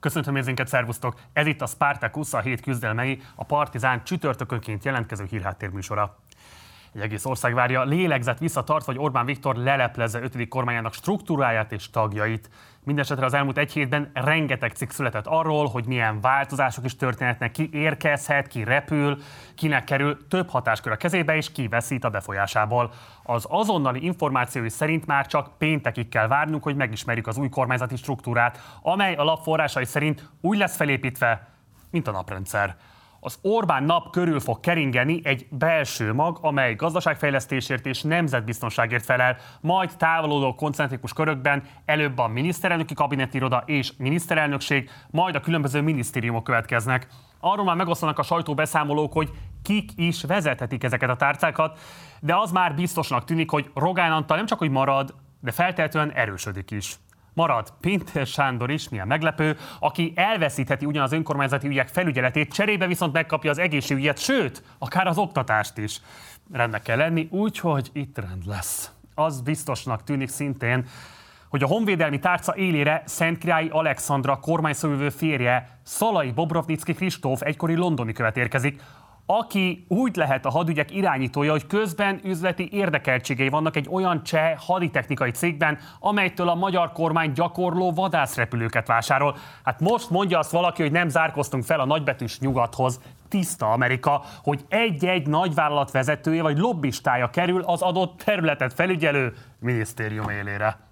Köszöntöm érzénket, szervusztok! Ez itt a Spartacus, a hét küzdelmei, a Partizán csütörtökönként jelentkező hírháttérműsora. Egy egész ország várja lélegzett visszatartva, hogy Orbán Viktor leleplezze ötödik kormányának struktúráját és tagjait. Mindenesetre az elmúlt egy hétben rengeteg cikk született arról, hogy milyen változások is történhetnek, ki érkezhet, ki repül, kinek kerül több hatáskör a kezébe, és ki veszít a befolyásából. Az azonnali információi szerint már csak péntekig kell várnunk, hogy megismerjük az új kormányzati struktúrát, amely a lap forrásai szerint úgy lesz felépítve, mint a naprendszer az Orbán nap körül fog keringeni egy belső mag, amely gazdaságfejlesztésért és nemzetbiztonságért felel, majd távolodó koncentrikus körökben előbb a miniszterelnöki kabinetiroda és miniszterelnökség, majd a különböző minisztériumok következnek. Arról már megosztanak a sajtóbeszámolók, hogy kik is vezethetik ezeket a tárcákat, de az már biztosnak tűnik, hogy Rogán Antal nem csak hogy marad, de feltétlenül erősödik is marad Pintér Sándor is, milyen meglepő, aki elveszítheti ugyan az önkormányzati ügyek felügyeletét, cserébe viszont megkapja az egészségügyet, sőt, akár az oktatást is. Rendnek kell lenni, úgyhogy itt rend lesz. Az biztosnak tűnik szintén, hogy a honvédelmi tárca élére Szentkirályi Alexandra kormányszövő férje Szalai Bobrovnicki Kristóf egykori londoni követ érkezik, aki úgy lehet a hadügyek irányítója, hogy közben üzleti érdekeltségei vannak egy olyan cseh haditechnikai cégben, amelytől a magyar kormány gyakorló vadászrepülőket vásárol. Hát most mondja azt valaki, hogy nem zárkoztunk fel a nagybetűs nyugathoz, tiszta Amerika, hogy egy-egy nagyvállalat vezetője vagy lobbistája kerül az adott területet felügyelő minisztérium élére.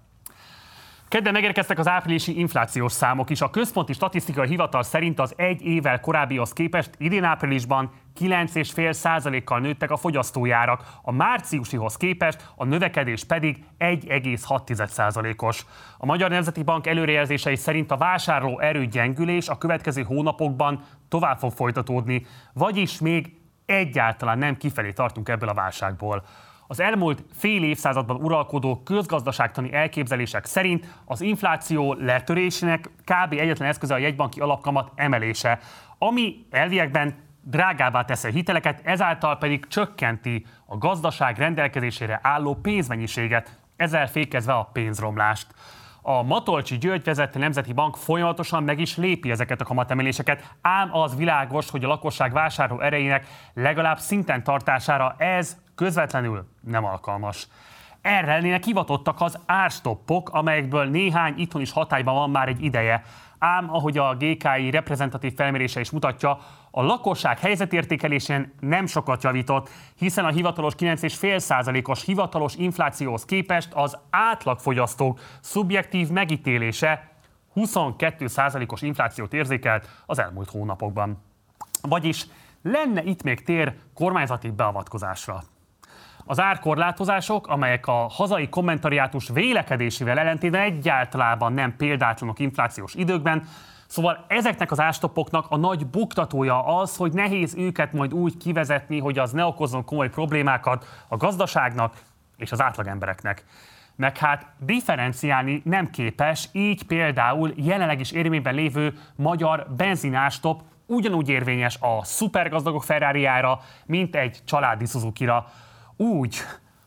Kedden megérkeztek az áprilisi inflációs számok is. A Központi Statisztikai Hivatal szerint az egy évvel korábbihoz képest idén áprilisban 9,5%-kal nőttek a fogyasztójárak, a márciusihoz képest a növekedés pedig 1,6%-os. A Magyar Nemzeti Bank előrejelzései szerint a vásárló erő gyengülés a következő hónapokban tovább fog folytatódni, vagyis még egyáltalán nem kifelé tartunk ebből a válságból. Az elmúlt fél évszázadban uralkodó közgazdaságtani elképzelések szerint az infláció letörésének kb. egyetlen eszköze a jegybanki alapkamat emelése, ami elviekben drágábbá teszi a hiteleket, ezáltal pedig csökkenti a gazdaság rendelkezésére álló pénzmennyiséget, ezzel fékezve a pénzromlást. A Matolcsi György vezette Nemzeti Bank folyamatosan meg is lépi ezeket a kamatemeléseket, ám az világos, hogy a lakosság vásárló erejének legalább szinten tartására ez közvetlenül nem alkalmas. Erre lennének hivatottak az árstoppok, amelyekből néhány itthon is hatályban van már egy ideje. Ám, ahogy a GKI reprezentatív felmérése is mutatja, a lakosság helyzetértékelésén nem sokat javított, hiszen a hivatalos 9,5%-os hivatalos inflációhoz képest az átlagfogyasztók szubjektív megítélése 22%-os inflációt érzékelt az elmúlt hónapokban. Vagyis lenne itt még tér kormányzati beavatkozásra. Az árkorlátozások, amelyek a hazai kommentariátus vélekedésével ellentétben egyáltalán nem példátlanok inflációs időkben, Szóval ezeknek az ástoppoknak a nagy buktatója az, hogy nehéz őket majd úgy kivezetni, hogy az ne okozzon komoly problémákat a gazdaságnak és az átlagembereknek. Meg hát differenciálni nem képes, így például jelenleg is érvényben lévő magyar benzinástop ugyanúgy érvényes a szupergazdagok ferrari mint egy családi Suzuki-ra úgy,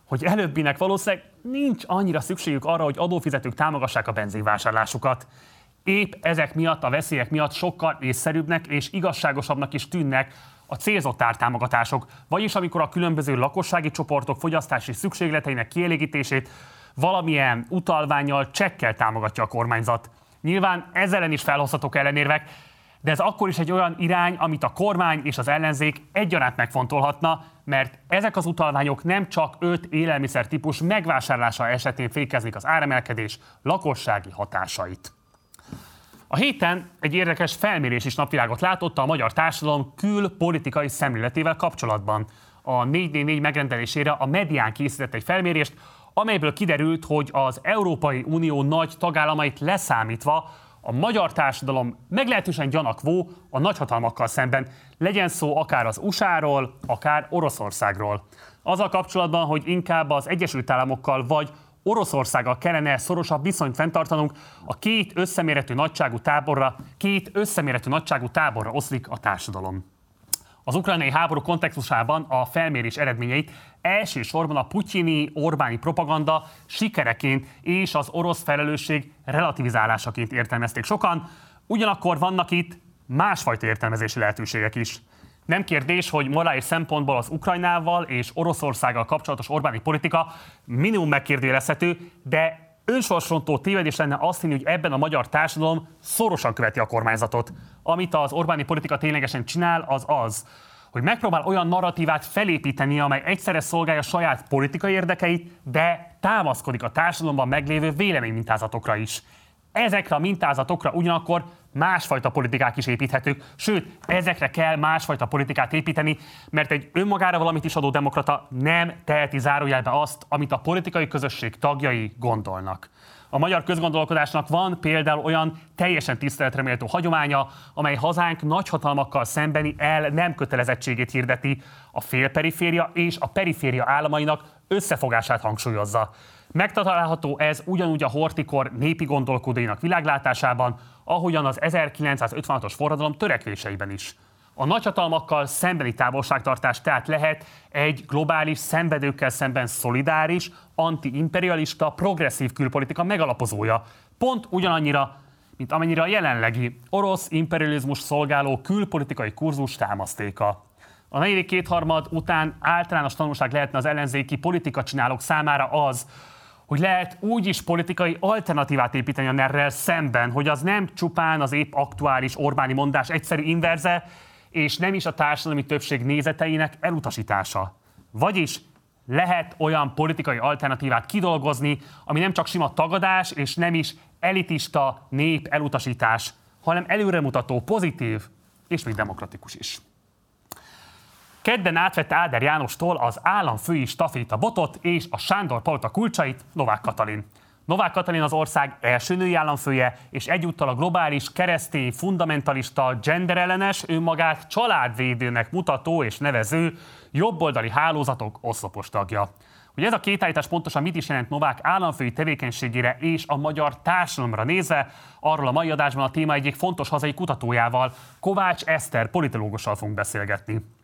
hogy előbbinek valószínűleg nincs annyira szükségük arra, hogy adófizetők támogassák a benzinvásárlásukat. Épp ezek miatt, a veszélyek miatt sokkal észszerűbbnek és igazságosabbnak is tűnnek a célzott ártámogatások, vagyis amikor a különböző lakossági csoportok fogyasztási szükségleteinek kielégítését valamilyen utalványjal, csekkel támogatja a kormányzat. Nyilván ezzel is felhozhatók ellenérvek, de ez akkor is egy olyan irány, amit a kormány és az ellenzék egyaránt megfontolhatna, mert ezek az utalványok nem csak öt élelmiszer típus megvásárlása esetén fékeznik az áremelkedés lakossági hatásait. A héten egy érdekes felmérés is napvilágot látott a magyar társadalom külpolitikai szemléletével kapcsolatban. A 444 megrendelésére a medián készített egy felmérést, amelyből kiderült, hogy az Európai Unió nagy tagállamait leszámítva a magyar társadalom meglehetősen gyanakvó a nagyhatalmakkal szemben, legyen szó akár az USA-ról, akár Oroszországról. Azzal kapcsolatban, hogy inkább az Egyesült Államokkal vagy Oroszországgal kellene szorosabb viszonyt fenntartanunk, a két összeméretű nagyságú táborra, két összeméretű nagyságú táborra oszlik a társadalom. Az ukrajnai háború kontextusában a felmérés eredményeit elsősorban a putyini Orbáni propaganda sikereként és az orosz felelősség relativizálásaként értelmezték sokan, Ugyanakkor vannak itt másfajta értelmezési lehetőségek is. Nem kérdés, hogy morális szempontból az Ukrajnával és Oroszországgal kapcsolatos Orbáni politika minimum megkérdőjelezhető, de önsorsrontó tévedés lenne azt hinni, hogy ebben a magyar társadalom szorosan követi a kormányzatot. Amit az Orbáni politika ténylegesen csinál, az az, hogy megpróbál olyan narratívát felépíteni, amely egyszerre szolgálja saját politikai érdekeit, de támaszkodik a társadalomban meglévő véleménymintázatokra is. Ezekre a mintázatokra ugyanakkor másfajta politikák is építhetők, sőt, ezekre kell másfajta politikát építeni, mert egy önmagára valamit is adó demokrata nem teheti zárójelbe azt, amit a politikai közösség tagjai gondolnak. A magyar közgondolkodásnak van például olyan teljesen tiszteletreméltó hagyománya, amely hazánk nagyhatalmakkal szembeni el nem kötelezettségét hirdeti, a félperiféria és a periféria államainak összefogását hangsúlyozza. Megtalálható ez ugyanúgy a hortikor népi gondolkodóinak világlátásában, ahogyan az 1956-os forradalom törekvéseiben is. A nagyhatalmakkal szembeni távolságtartás tehát lehet egy globális szenvedőkkel szemben szolidáris, antiimperialista, progresszív külpolitika megalapozója. Pont ugyanannyira, mint amennyire a jelenlegi orosz imperializmus szolgáló külpolitikai kurzus támasztéka. A negyedik kétharmad után általános tanulság lehetne az ellenzéki politika csinálók számára az, hogy lehet úgy is politikai alternatívát építeni a ner szemben, hogy az nem csupán az épp aktuális Orbáni mondás egyszerű inverze, és nem is a társadalmi többség nézeteinek elutasítása. Vagyis lehet olyan politikai alternatívát kidolgozni, ami nem csak sima tagadás, és nem is elitista nép elutasítás, hanem előremutató, pozitív és még demokratikus is. Kedden átvette Áder Jánostól az államfői staféta botot és a Sándor Palota kulcsait Novák Katalin. Novák Katalin az ország első női államfője, és egyúttal a globális, keresztény, fundamentalista, genderellenes, önmagát családvédőnek mutató és nevező jobboldali hálózatok oszlopos tagja. Hogy ez a két állítás pontosan mit is jelent Novák államfői tevékenységére és a magyar társadalomra nézve, arról a mai adásban a téma egyik fontos hazai kutatójával, Kovács Eszter politológussal fogunk beszélgetni.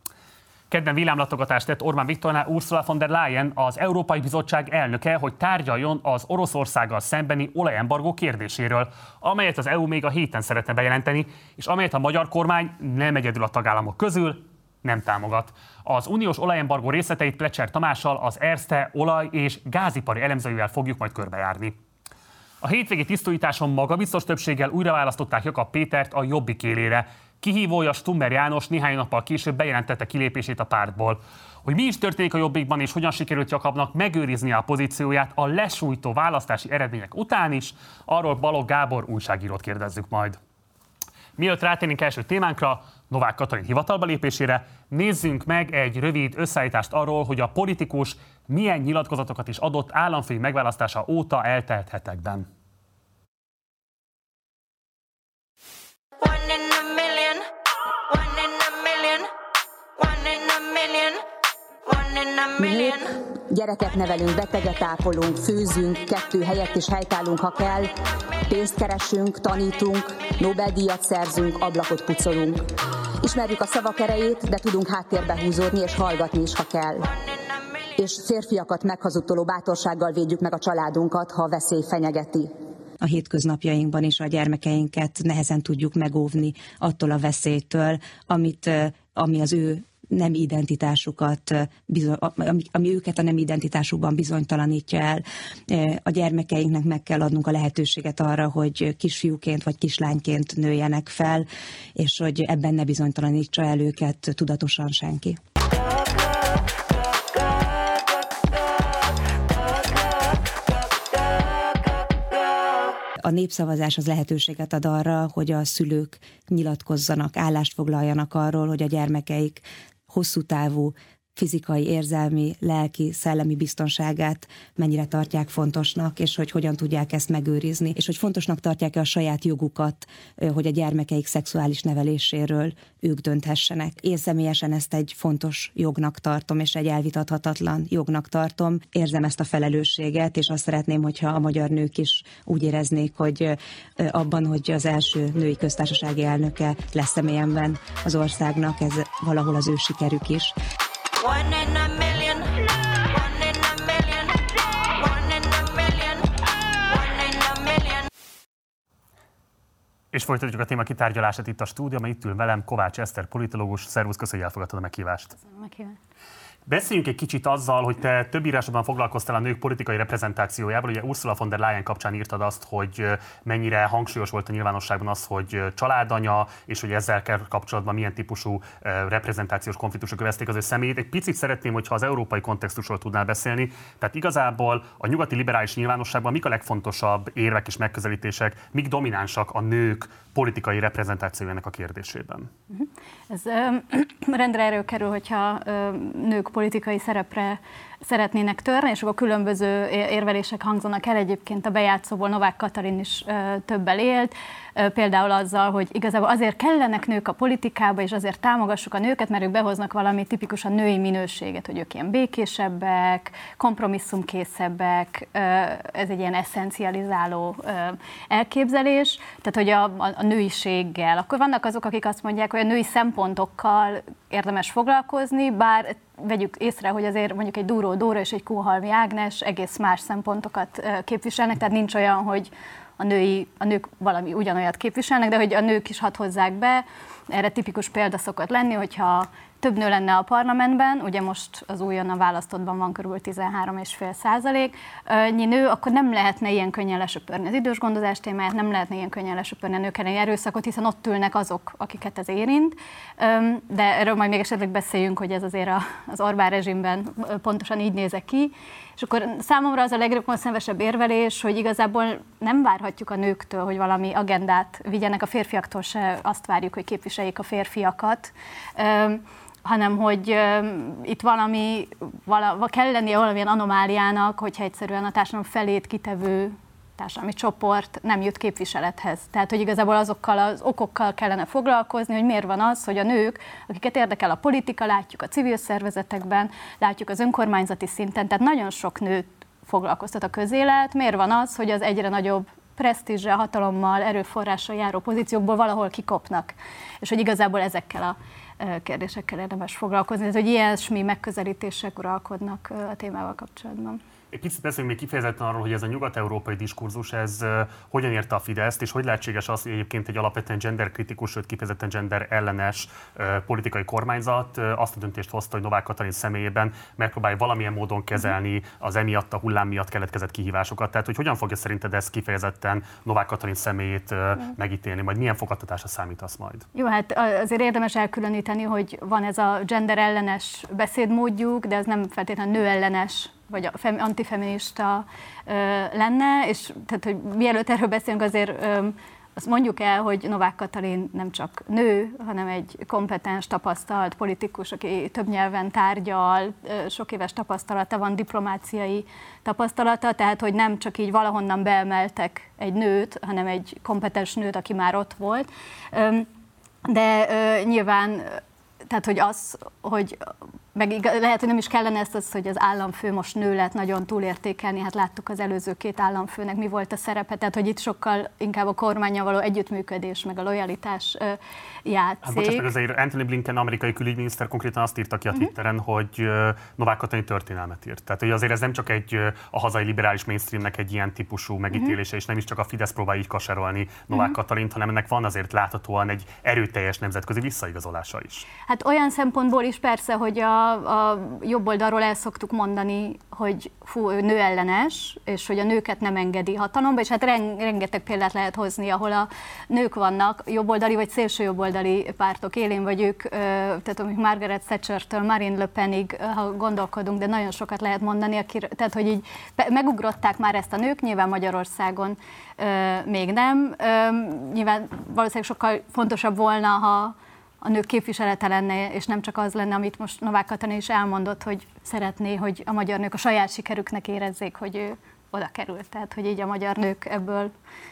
Kedden villámlatogatást tett Orbán Viktornál Ursula von der Leyen, az Európai Bizottság elnöke, hogy tárgyaljon az Oroszországgal szembeni olajembargó kérdéséről, amelyet az EU még a héten szeretne bejelenteni, és amelyet a magyar kormány nem egyedül a tagállamok közül nem támogat. Az uniós olajembargó részleteit Plecser Tamással, az Erste olaj- és gázipari elemzőjével fogjuk majd körbejárni. A hétvégi tisztújításon magabiztos többséggel újra választották Jakab Pétert a jobbik élére. Kihívója Stummer János néhány nappal később bejelentette kilépését a pártból. Hogy mi is történik a Jobbikban és hogyan sikerült Jakabnak megőrizni a pozícióját a lesújtó választási eredmények után is, arról Balog Gábor újságírót kérdezzük majd. Mielőtt rátérnénk első témánkra, Novák Katalin hivatalba lépésére, nézzünk meg egy rövid összeállítást arról, hogy a politikus milyen nyilatkozatokat is adott államfői megválasztása óta eltelt hetekben. Mi gyereket nevelünk, beteget ápolunk, főzünk, kettő helyett is helytállunk, ha kell, pénzt keresünk, tanítunk, Nobel-díjat szerzünk, ablakot pucolunk. Ismerjük a szavak erejét, de tudunk háttérbe húzódni és hallgatni is, ha kell. És férfiakat meghazudtoló bátorsággal védjük meg a családunkat, ha a veszély fenyegeti a hétköznapjainkban is a gyermekeinket nehezen tudjuk megóvni attól a veszélytől, amit, ami az ő nem identitásukat, ami, ami őket a nem identitásukban bizonytalanítja el. A gyermekeinknek meg kell adnunk a lehetőséget arra, hogy kisfiúként vagy kislányként nőjenek fel, és hogy ebben ne bizonytalanítsa el őket tudatosan senki. a népszavazás az lehetőséget ad arra, hogy a szülők nyilatkozzanak, állást foglaljanak arról, hogy a gyermekeik hosszú távú fizikai, érzelmi, lelki, szellemi biztonságát mennyire tartják fontosnak, és hogy hogyan tudják ezt megőrizni, és hogy fontosnak tartják-e a saját jogukat, hogy a gyermekeik szexuális neveléséről ők dönthessenek. Én személyesen ezt egy fontos jognak tartom, és egy elvitathatatlan jognak tartom. Érzem ezt a felelősséget, és azt szeretném, hogyha a magyar nők is úgy éreznék, hogy abban, hogy az első női köztársasági elnöke lesz személyemben az országnak, ez valahol az ő sikerük is. És folytatjuk a téma kitárgyalását itt a stúdióban, itt ül velem Kovács Eszter, politológus. Szervusz, köszönjük, hogy elfogadtad a meghívást. Köszönöm a meghívást. Beszéljünk egy kicsit azzal, hogy te több írásodban foglalkoztál a nők politikai reprezentációjával. Ugye Ursula von der Leyen kapcsán írtad azt, hogy mennyire hangsúlyos volt a nyilvánosságban az, hogy családanya, és hogy ezzel kapcsolatban milyen típusú reprezentációs konfliktusok övezték az ő személyét. Egy picit szeretném, hogyha az európai kontextusról tudnál beszélni. Tehát igazából a nyugati liberális nyilvánosságban mik a legfontosabb érvek és megközelítések, mik dominánsak a nők politikai reprezentációjának a kérdésében? Mhm. Ez rendre erről kerül, hogyha nők politikai szerepre szeretnének törni, és akkor különböző érvelések hangzanak el. Egyébként a bejátszóból Novák Katalin is többel élt, például azzal, hogy igazából azért kellenek nők a politikába, és azért támogassuk a nőket, mert ők behoznak valami tipikusan női minőséget, hogy ők ilyen békésebbek, kompromisszumkészebbek, ez egy ilyen eszencializáló elképzelés, tehát hogy a, a, a nőiséggel. Akkor vannak azok, akik azt mondják, hogy a női szempontokkal érdemes foglalkozni, bár vegyük észre, hogy azért mondjuk egy Dúró Dóra és egy Kuhalmi Ágnes egész más szempontokat képviselnek, tehát nincs olyan, hogy a, női, a nők valami ugyanolyat képviselnek, de hogy a nők is hadd hozzák be. Erre tipikus példa szokott lenni, hogyha több nő lenne a parlamentben, ugye most az újonnan választottban van körül 13,5 százalék, nő, akkor nem lehetne ilyen könnyen lesöpörni az idős gondozás témáját, nem lehetne ilyen könnyen lesöpörni a nők elleni erőszakot, hiszen ott ülnek azok, akiket ez érint. De erről majd még esetleg beszéljünk, hogy ez azért az Orbán rezsimben pontosan így nézek ki. És akkor számomra az a legrökonszemesebb érvelés, hogy igazából nem várhatjuk a nőktől, hogy valami agendát vigyenek, a férfiaktól se azt várjuk, hogy képviseljék a férfiakat hanem hogy itt valami, vala, kell lennie valamilyen anomáliának, hogyha egyszerűen a társadalom felét kitevő társadalmi csoport nem jut képviselethez. Tehát, hogy igazából azokkal az okokkal kellene foglalkozni, hogy miért van az, hogy a nők, akiket érdekel a politika, látjuk a civil szervezetekben, látjuk az önkormányzati szinten, tehát nagyon sok nőt foglalkoztat a közélet, miért van az, hogy az egyre nagyobb presztízsre, hatalommal, erőforrással járó pozíciókból valahol kikopnak. És hogy igazából ezekkel a kérdésekkel érdemes foglalkozni, ez, hogy ilyesmi megközelítések uralkodnak a témával kapcsolatban. Egy picit beszéljünk még kifejezetten arról, hogy ez a nyugat-európai diskurzus, ez hogyan érte a Fideszt, és hogy lehetséges az, hogy egyébként egy alapvetően genderkritikus, sőt kifejezetten gender ellenes politikai kormányzat azt a döntést hozta, hogy Novák Katalin személyében megpróbálja valamilyen módon kezelni az emiatt a hullám miatt keletkezett kihívásokat. Tehát, hogy hogyan fogja szerinted ez kifejezetten Novák Katalin személyét megítélni, majd milyen fogadtatásra számítasz majd? Jó, hát azért érdemes elkülöníteni, hogy van ez a gender ellenes beszédmódjuk, de ez nem feltétlenül nő ellenes vagy antifeminista lenne, és tehát, hogy mielőtt erről beszélünk, azért azt mondjuk el, hogy Novák Katalin nem csak nő, hanem egy kompetens, tapasztalt politikus, aki több nyelven tárgyal, sok éves tapasztalata van, diplomáciai tapasztalata, tehát hogy nem csak így valahonnan beemeltek egy nőt, hanem egy kompetens nőt, aki már ott volt. De nyilván, tehát hogy az, hogy meg lehet, hogy nem is kellene ezt az, hogy az államfő most nő lett nagyon túlértékelni, hát láttuk az előző két államfőnek mi volt a szerepe, tehát hogy itt sokkal inkább a kormánya való együttműködés, meg a lojalitás játszik. Hát bocsánat, azért Anthony Blinken, amerikai külügyminiszter konkrétan azt írta ki a mhm. Twitteren, uh-huh. hogy Novák Katalin történelmet írt. Tehát hogy azért ez nem csak egy a hazai liberális mainstreamnek egy ilyen típusú megítélése, uh-huh. és nem is csak a Fidesz próbál így kaserolni Novák uh-huh. Katalint, hanem ennek van azért láthatóan egy erőteljes nemzetközi visszaigazolása is. Hát olyan szempontból is persze, hogy a a, jobb oldalról el szoktuk mondani, hogy fú, ő nőellenes, és hogy a nőket nem engedi hatalomba, és hát rengeteg példát lehet hozni, ahol a nők vannak, jobboldali vagy szélső jobboldali pártok élén, vagy tehát amik Margaret Thatcher-től Marine Le Penig, ha gondolkodunk, de nagyon sokat lehet mondani, akir, tehát hogy így megugrották már ezt a nők, nyilván Magyarországon még nem. Nyilván valószínűleg sokkal fontosabb volna, ha a nők képviselete lenne, és nem csak az lenne, amit most Novák Katalin is elmondott, hogy szeretné, hogy a magyar nők a saját sikerüknek érezzék, hogy ő oda került. Tehát, hogy így a magyar nők ebből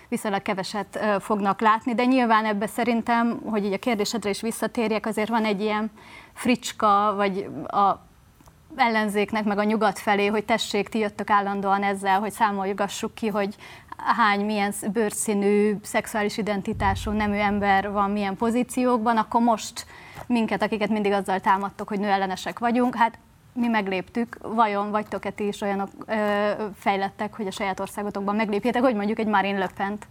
viszonylag keveset fognak látni, de nyilván ebbe szerintem, hogy így a kérdésedre is visszatérjek, azért van egy ilyen fricska, vagy a ellenzéknek, meg a nyugat felé, hogy tessék, ti jöttök állandóan ezzel, hogy számolgassuk ki, hogy hány, milyen bőrszínű, szexuális identitású nemű ember van milyen pozíciókban, akkor most minket, akiket mindig azzal támadtok, hogy nőellenesek vagyunk, hát mi megléptük, vajon vagytok-e ti is olyanok ö, fejlettek, hogy a saját országotokban meglépjetek, hogy mondjuk egy Marine Le Pen-t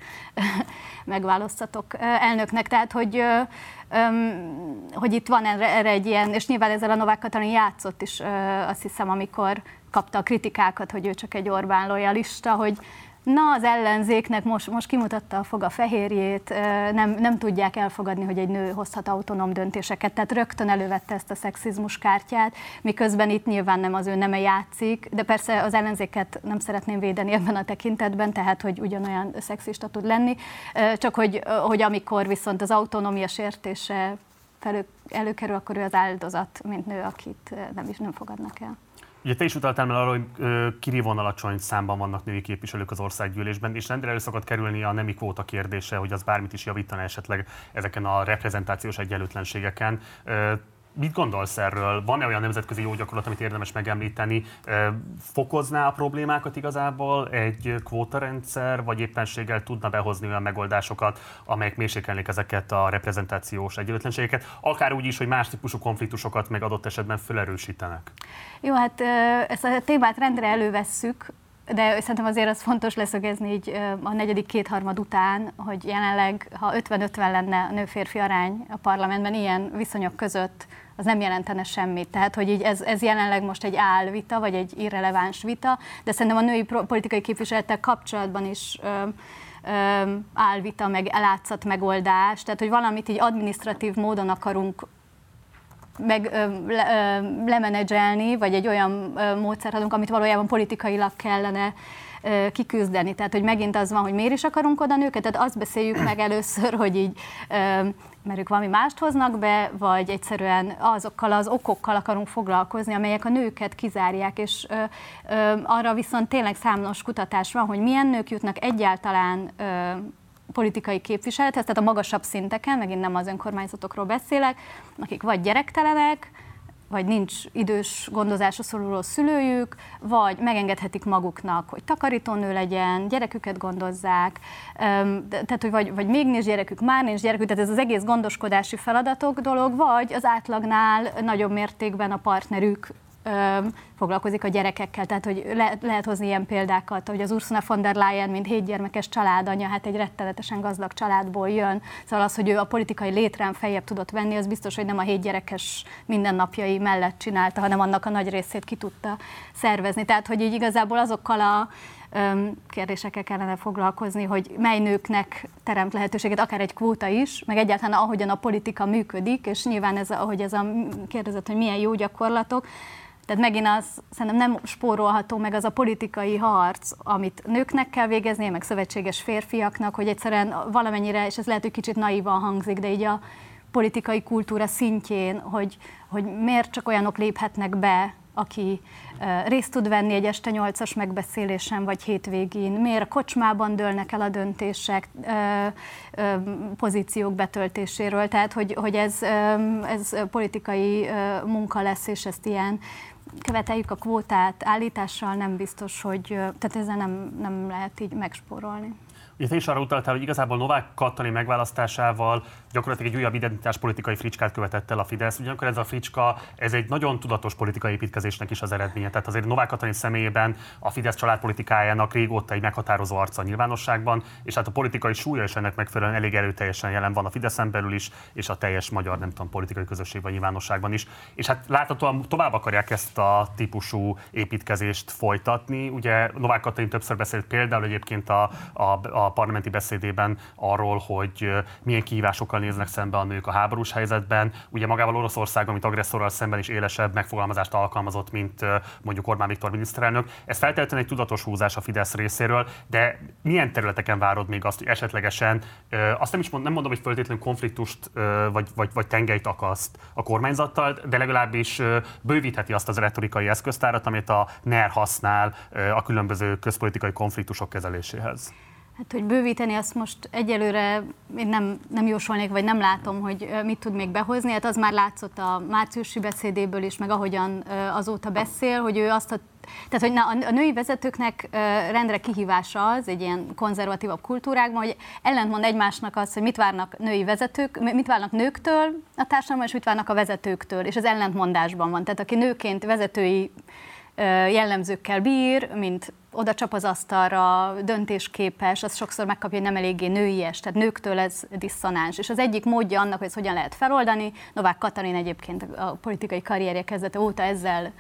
megválasztatok elnöknek. Tehát, hogy, ö, ö, hogy itt van erre, erre egy ilyen, és nyilván ezzel a Novák Katalin játszott is, ö, azt hiszem, amikor kapta a kritikákat, hogy ő csak egy Orbán lojalista, hogy Na, az ellenzéknek most, most kimutatta a fog a fehérjét, nem, nem tudják elfogadni, hogy egy nő hozhat autonóm döntéseket, tehát rögtön elővette ezt a szexizmus kártyát, miközben itt nyilván nem az ő neme játszik, de persze az ellenzéket nem szeretném védeni ebben a tekintetben, tehát hogy ugyanolyan szexista tud lenni, csak hogy, hogy amikor viszont az autonómia sértése felő, előkerül, akkor ő az áldozat, mint nő, akit nem is nem fogadnak el. Ugye te is utaltál már arra, hogy kirívóan alacsony számban vannak női képviselők az országgyűlésben, és rendre elő szokott kerülni a nemi kvóta kérdése, hogy az bármit is javítana esetleg ezeken a reprezentációs egyenlőtlenségeken. Mit gondolsz erről? Van-e olyan nemzetközi jó gyakorlat, amit érdemes megemlíteni? Fokozná a problémákat igazából egy kvótarendszer, vagy éppenséggel tudna behozni olyan megoldásokat, amelyek mérsékelnék ezeket a reprezentációs egyenlőtlenségeket, akár úgy is, hogy más típusú konfliktusokat meg adott esetben felerősítenek? Jó, hát ezt a témát rendre elővesszük, de szerintem azért az fontos leszögezni így a negyedik kétharmad után, hogy jelenleg, ha 50-50 lenne a nő-férfi arány a parlamentben ilyen viszonyok között, az nem jelentene semmit. Tehát, hogy így ez, ez jelenleg most egy álvita, vagy egy irreleváns vita, de szerintem a női politikai képviselettel kapcsolatban is ö, ö, álvita, meg elátszat megoldás, tehát, hogy valamit így administratív módon akarunk meg ö, le, ö, lemenedzselni, vagy egy olyan ö, módszert adunk, amit valójában politikailag kellene ö, kiküzdeni. Tehát, hogy megint az van, hogy miért is akarunk oda nőket, tehát azt beszéljük meg először, hogy így ö, mert ők valami mást hoznak be, vagy egyszerűen azokkal az okokkal akarunk foglalkozni, amelyek a nőket kizárják, és ö, ö, arra viszont tényleg számos kutatás van, hogy milyen nők jutnak egyáltalán ö, politikai képviselethez, tehát a magasabb szinteken, megint nem az önkormányzatokról beszélek, akik vagy gyerektelenek, vagy nincs idős gondozásra szoruló szülőjük, vagy megengedhetik maguknak, hogy takarítónő legyen, gyereküket gondozzák, tehát hogy vagy, vagy még nincs gyerekük, már nincs gyerekük, tehát ez az egész gondoskodási feladatok dolog, vagy az átlagnál nagyobb mértékben a partnerük foglalkozik a gyerekekkel, tehát hogy le, lehet hozni ilyen példákat, hogy az Ursula von der Leyen, mint hétgyermekes családanya, hát egy rettenetesen gazdag családból jön, szóval az, hogy ő a politikai létrán feljebb tudott venni, az biztos, hogy nem a hétgyerekes mindennapjai mellett csinálta, hanem annak a nagy részét ki tudta szervezni. Tehát, hogy így igazából azokkal a kérdésekkel kellene foglalkozni, hogy mely nőknek teremt lehetőséget, akár egy kvóta is, meg egyáltalán ahogyan a politika működik, és nyilván ez, ahogy ez a kérdezet, hogy milyen jó gyakorlatok, tehát megint az szerintem nem spórolható meg az a politikai harc, amit nőknek kell végezni, meg szövetséges férfiaknak, hogy egyszerűen valamennyire, és ez lehet, hogy kicsit naívan hangzik, de így a politikai kultúra szintjén, hogy, hogy miért csak olyanok léphetnek be, aki részt tud venni egy este nyolcas megbeszélésen vagy hétvégén, miért a kocsmában dőlnek el a döntések pozíciók betöltéséről, tehát hogy, hogy ez, ez politikai munka lesz, és ezt ilyen követeljük a kvótát állítással, nem biztos, hogy, tehát ezzel nem, nem lehet így megspórolni. Ugye te is arra utaltál, hogy igazából Novák Katalin megválasztásával gyakorlatilag egy újabb identitáspolitikai fricskát követett el a Fidesz. Ugyanakkor ez a fricska, ez egy nagyon tudatos politikai építkezésnek is az eredménye. Tehát azért Novák Katalin személyében a Fidesz családpolitikájának régóta egy meghatározó arca a nyilvánosságban, és hát a politikai súlya is ennek megfelelően elég erőteljesen jelen van a Fideszen belül is, és a teljes magyar, nem tudom, politikai közösségben, nyilvánosságban is. És hát láthatóan tovább akarják ezt a típusú építkezést folytatni. Ugye Novák Katalin többször beszélt például egyébként a, a, a parlamenti beszédében arról, hogy milyen kihívásokkal néznek szembe a nők a háborús helyzetben. Ugye magával Oroszország, amit agresszorral szemben is élesebb megfogalmazást alkalmazott, mint mondjuk Orbán Viktor miniszterelnök. Ez feltétlenül egy tudatos húzás a Fidesz részéről, de milyen területeken várod még azt, hogy esetlegesen, azt nem is mond, nem mondom, hogy feltétlenül konfliktust vagy, vagy, vagy tengelyt akaszt a kormányzattal, de legalábbis bővítheti azt az retorikai eszköztárat, amit a NER használ a különböző közpolitikai konfliktusok kezeléséhez. Hát, hogy bővíteni azt most egyelőre én nem, nem jósolnék, vagy nem látom, hogy mit tud még behozni. Hát az már látszott a márciusi beszédéből is, meg ahogyan azóta beszél, hogy ő azt a tehát, hogy na, a női vezetőknek rendre kihívása az egy ilyen konzervatívabb kultúrákban, hogy ellentmond egymásnak az, hogy mit várnak női vezetők, mit várnak nőktől a társadalomban, és mit várnak a vezetőktől, és az ellentmondásban van. Tehát aki nőként vezetői jellemzőkkel bír, mint oda csap az asztalra, döntésképes, az sokszor megkapja, hogy nem eléggé nőies, tehát nőktől ez diszonáns. És az egyik módja annak, hogy ezt hogyan lehet feloldani, Novák Katalin egyébként a politikai karrierje kezdete óta ezzel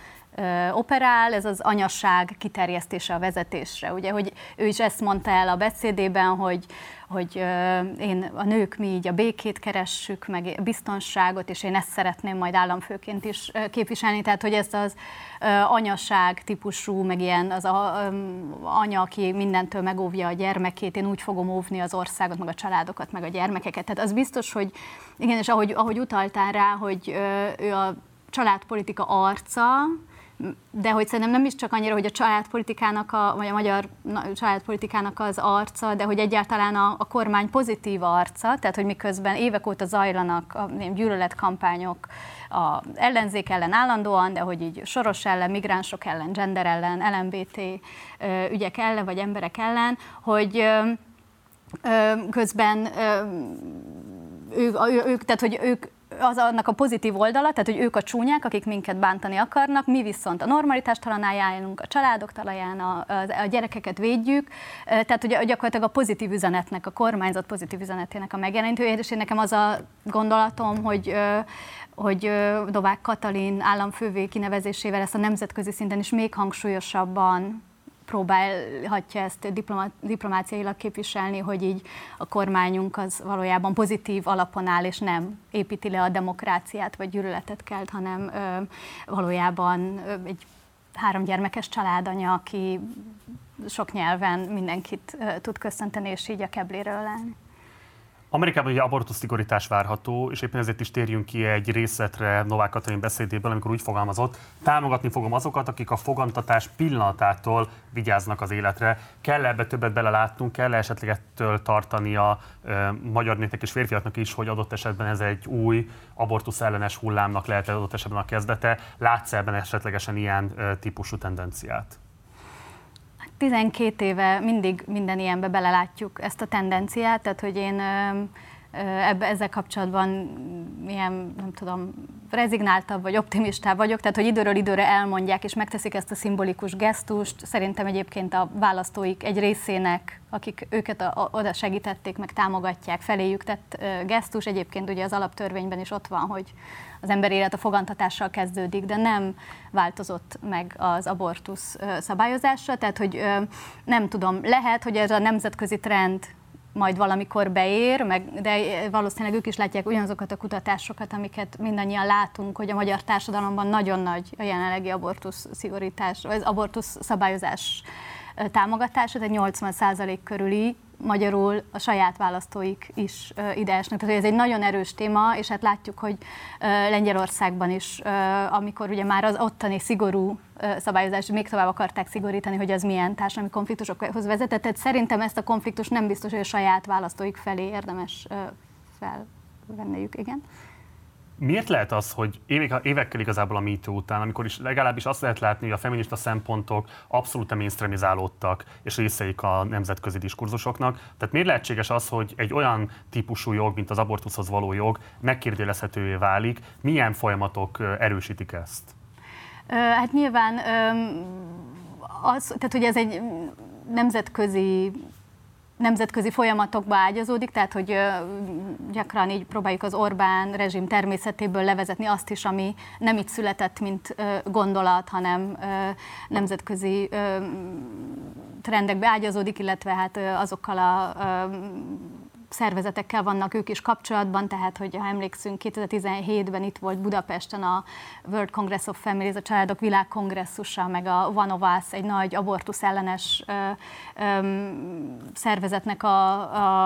operál, ez az anyasság kiterjesztése a vezetésre. Ugye, hogy ő is ezt mondta el a beszédében, hogy, hogy én a nők mi így a békét keressük, meg biztonságot, és én ezt szeretném majd államfőként is képviselni, tehát hogy ezt az anyaság típusú, meg ilyen az a, anya, aki mindentől megóvja a gyermekét, én úgy fogom óvni az országot, meg a családokat, meg a gyermekeket. Tehát az biztos, hogy igen, és ahogy, ahogy utaltál rá, hogy ő a családpolitika arca, de hogy szerintem nem is csak annyira, hogy a családpolitikának, a, vagy a magyar családpolitikának az arca, de hogy egyáltalán a, a kormány pozitív arca, tehát hogy miközben évek óta zajlanak a gyűlöletkampányok a ellenzék ellen állandóan, de hogy így soros ellen, migránsok ellen, gender ellen, LMBT ügyek ellen, vagy emberek ellen, hogy közben ők, ők, tehát hogy ők az annak a pozitív oldala, tehát hogy ők a csúnyák, akik minket bántani akarnak, mi viszont a normalitás talaján a családok talaján, a, a gyerekeket védjük, tehát hogy gyakorlatilag a pozitív üzenetnek, a kormányzat pozitív üzenetének a megjelenítője, és én nekem az a gondolatom, hogy hogy Dovák Katalin államfővé kinevezésével ezt a nemzetközi szinten is még hangsúlyosabban próbálhatja ezt diplomá, diplomáciailag képviselni, hogy így a kormányunk az valójában pozitív alapon áll, és nem építi le a demokráciát, vagy gyűlöletet kelt, hanem ö, valójában ö, egy három gyermekes családanya, aki sok nyelven mindenkit ö, tud köszönteni, és így a kebléről állni. Amerikában egy abortusz szigorítás várható, és éppen ezért is térjünk ki egy részletre Novák Katalin beszédéből, amikor úgy fogalmazott, támogatni fogom azokat, akik a fogantatás pillanatától vigyáznak az életre. Kell ebbe többet belelátnunk, kell esetleg ettől tartani a e, magyar népnek és férfiaknak is, hogy adott esetben ez egy új abortusz ellenes hullámnak lehet adott esetben a kezdete. Látsz ebben esetlegesen ilyen e, típusú tendenciát? 12 éve mindig minden ilyenbe belelátjuk ezt a tendenciát, tehát hogy én ebbe, ezzel kapcsolatban milyen, nem tudom, rezignáltabb vagy optimistább vagyok, tehát hogy időről időre elmondják és megteszik ezt a szimbolikus gesztust. Szerintem egyébként a választóik egy részének, akik őket a, a, oda segítették, meg támogatják feléjük tett gesztus. Egyébként ugye az alaptörvényben is ott van, hogy az ember élet a fogantatással kezdődik, de nem változott meg az abortusz szabályozása, tehát hogy nem tudom, lehet, hogy ez a nemzetközi trend majd valamikor beér, meg, de valószínűleg ők is látják ugyanazokat a kutatásokat, amiket mindannyian látunk, hogy a magyar társadalomban nagyon nagy a jelenlegi abortusz szigorítás, vagy az abortusz szabályozás támogatása, tehát 80% körüli magyarul a saját választóik is ide esnek. Tehát ez egy nagyon erős téma, és hát látjuk, hogy Lengyelországban is, amikor ugye már az ottani szigorú szabályozást még tovább akarták szigorítani, hogy az milyen társadalmi konfliktusokhoz vezetett. Tehát szerintem ezt a konfliktus nem biztos, hogy a saját választóik felé érdemes felvenniük, igen. Miért lehet az, hogy évek, évekkel igazából a MeToo után, amikor is legalábbis azt lehet látni, hogy a feminista szempontok abszolút mainstreamizálódtak, és részeik a nemzetközi diskurzusoknak, tehát miért lehetséges az, hogy egy olyan típusú jog, mint az abortuszhoz való jog megkérdőjelezhetővé válik? Milyen folyamatok erősítik ezt? Hát nyilván az, tehát hogy ez egy nemzetközi nemzetközi folyamatokba ágyazódik, tehát hogy gyakran így próbáljuk az Orbán rezsim természetéből levezetni azt is, ami nem itt született, mint gondolat, hanem nemzetközi trendekbe ágyazódik, illetve hát azokkal a szervezetekkel vannak ők is kapcsolatban, tehát hogy ha emlékszünk, 2017-ben itt volt Budapesten a World Congress of Families, a Családok Világkongresszusa, meg a Us, egy nagy abortusz ellenes ö, ö, szervezetnek a,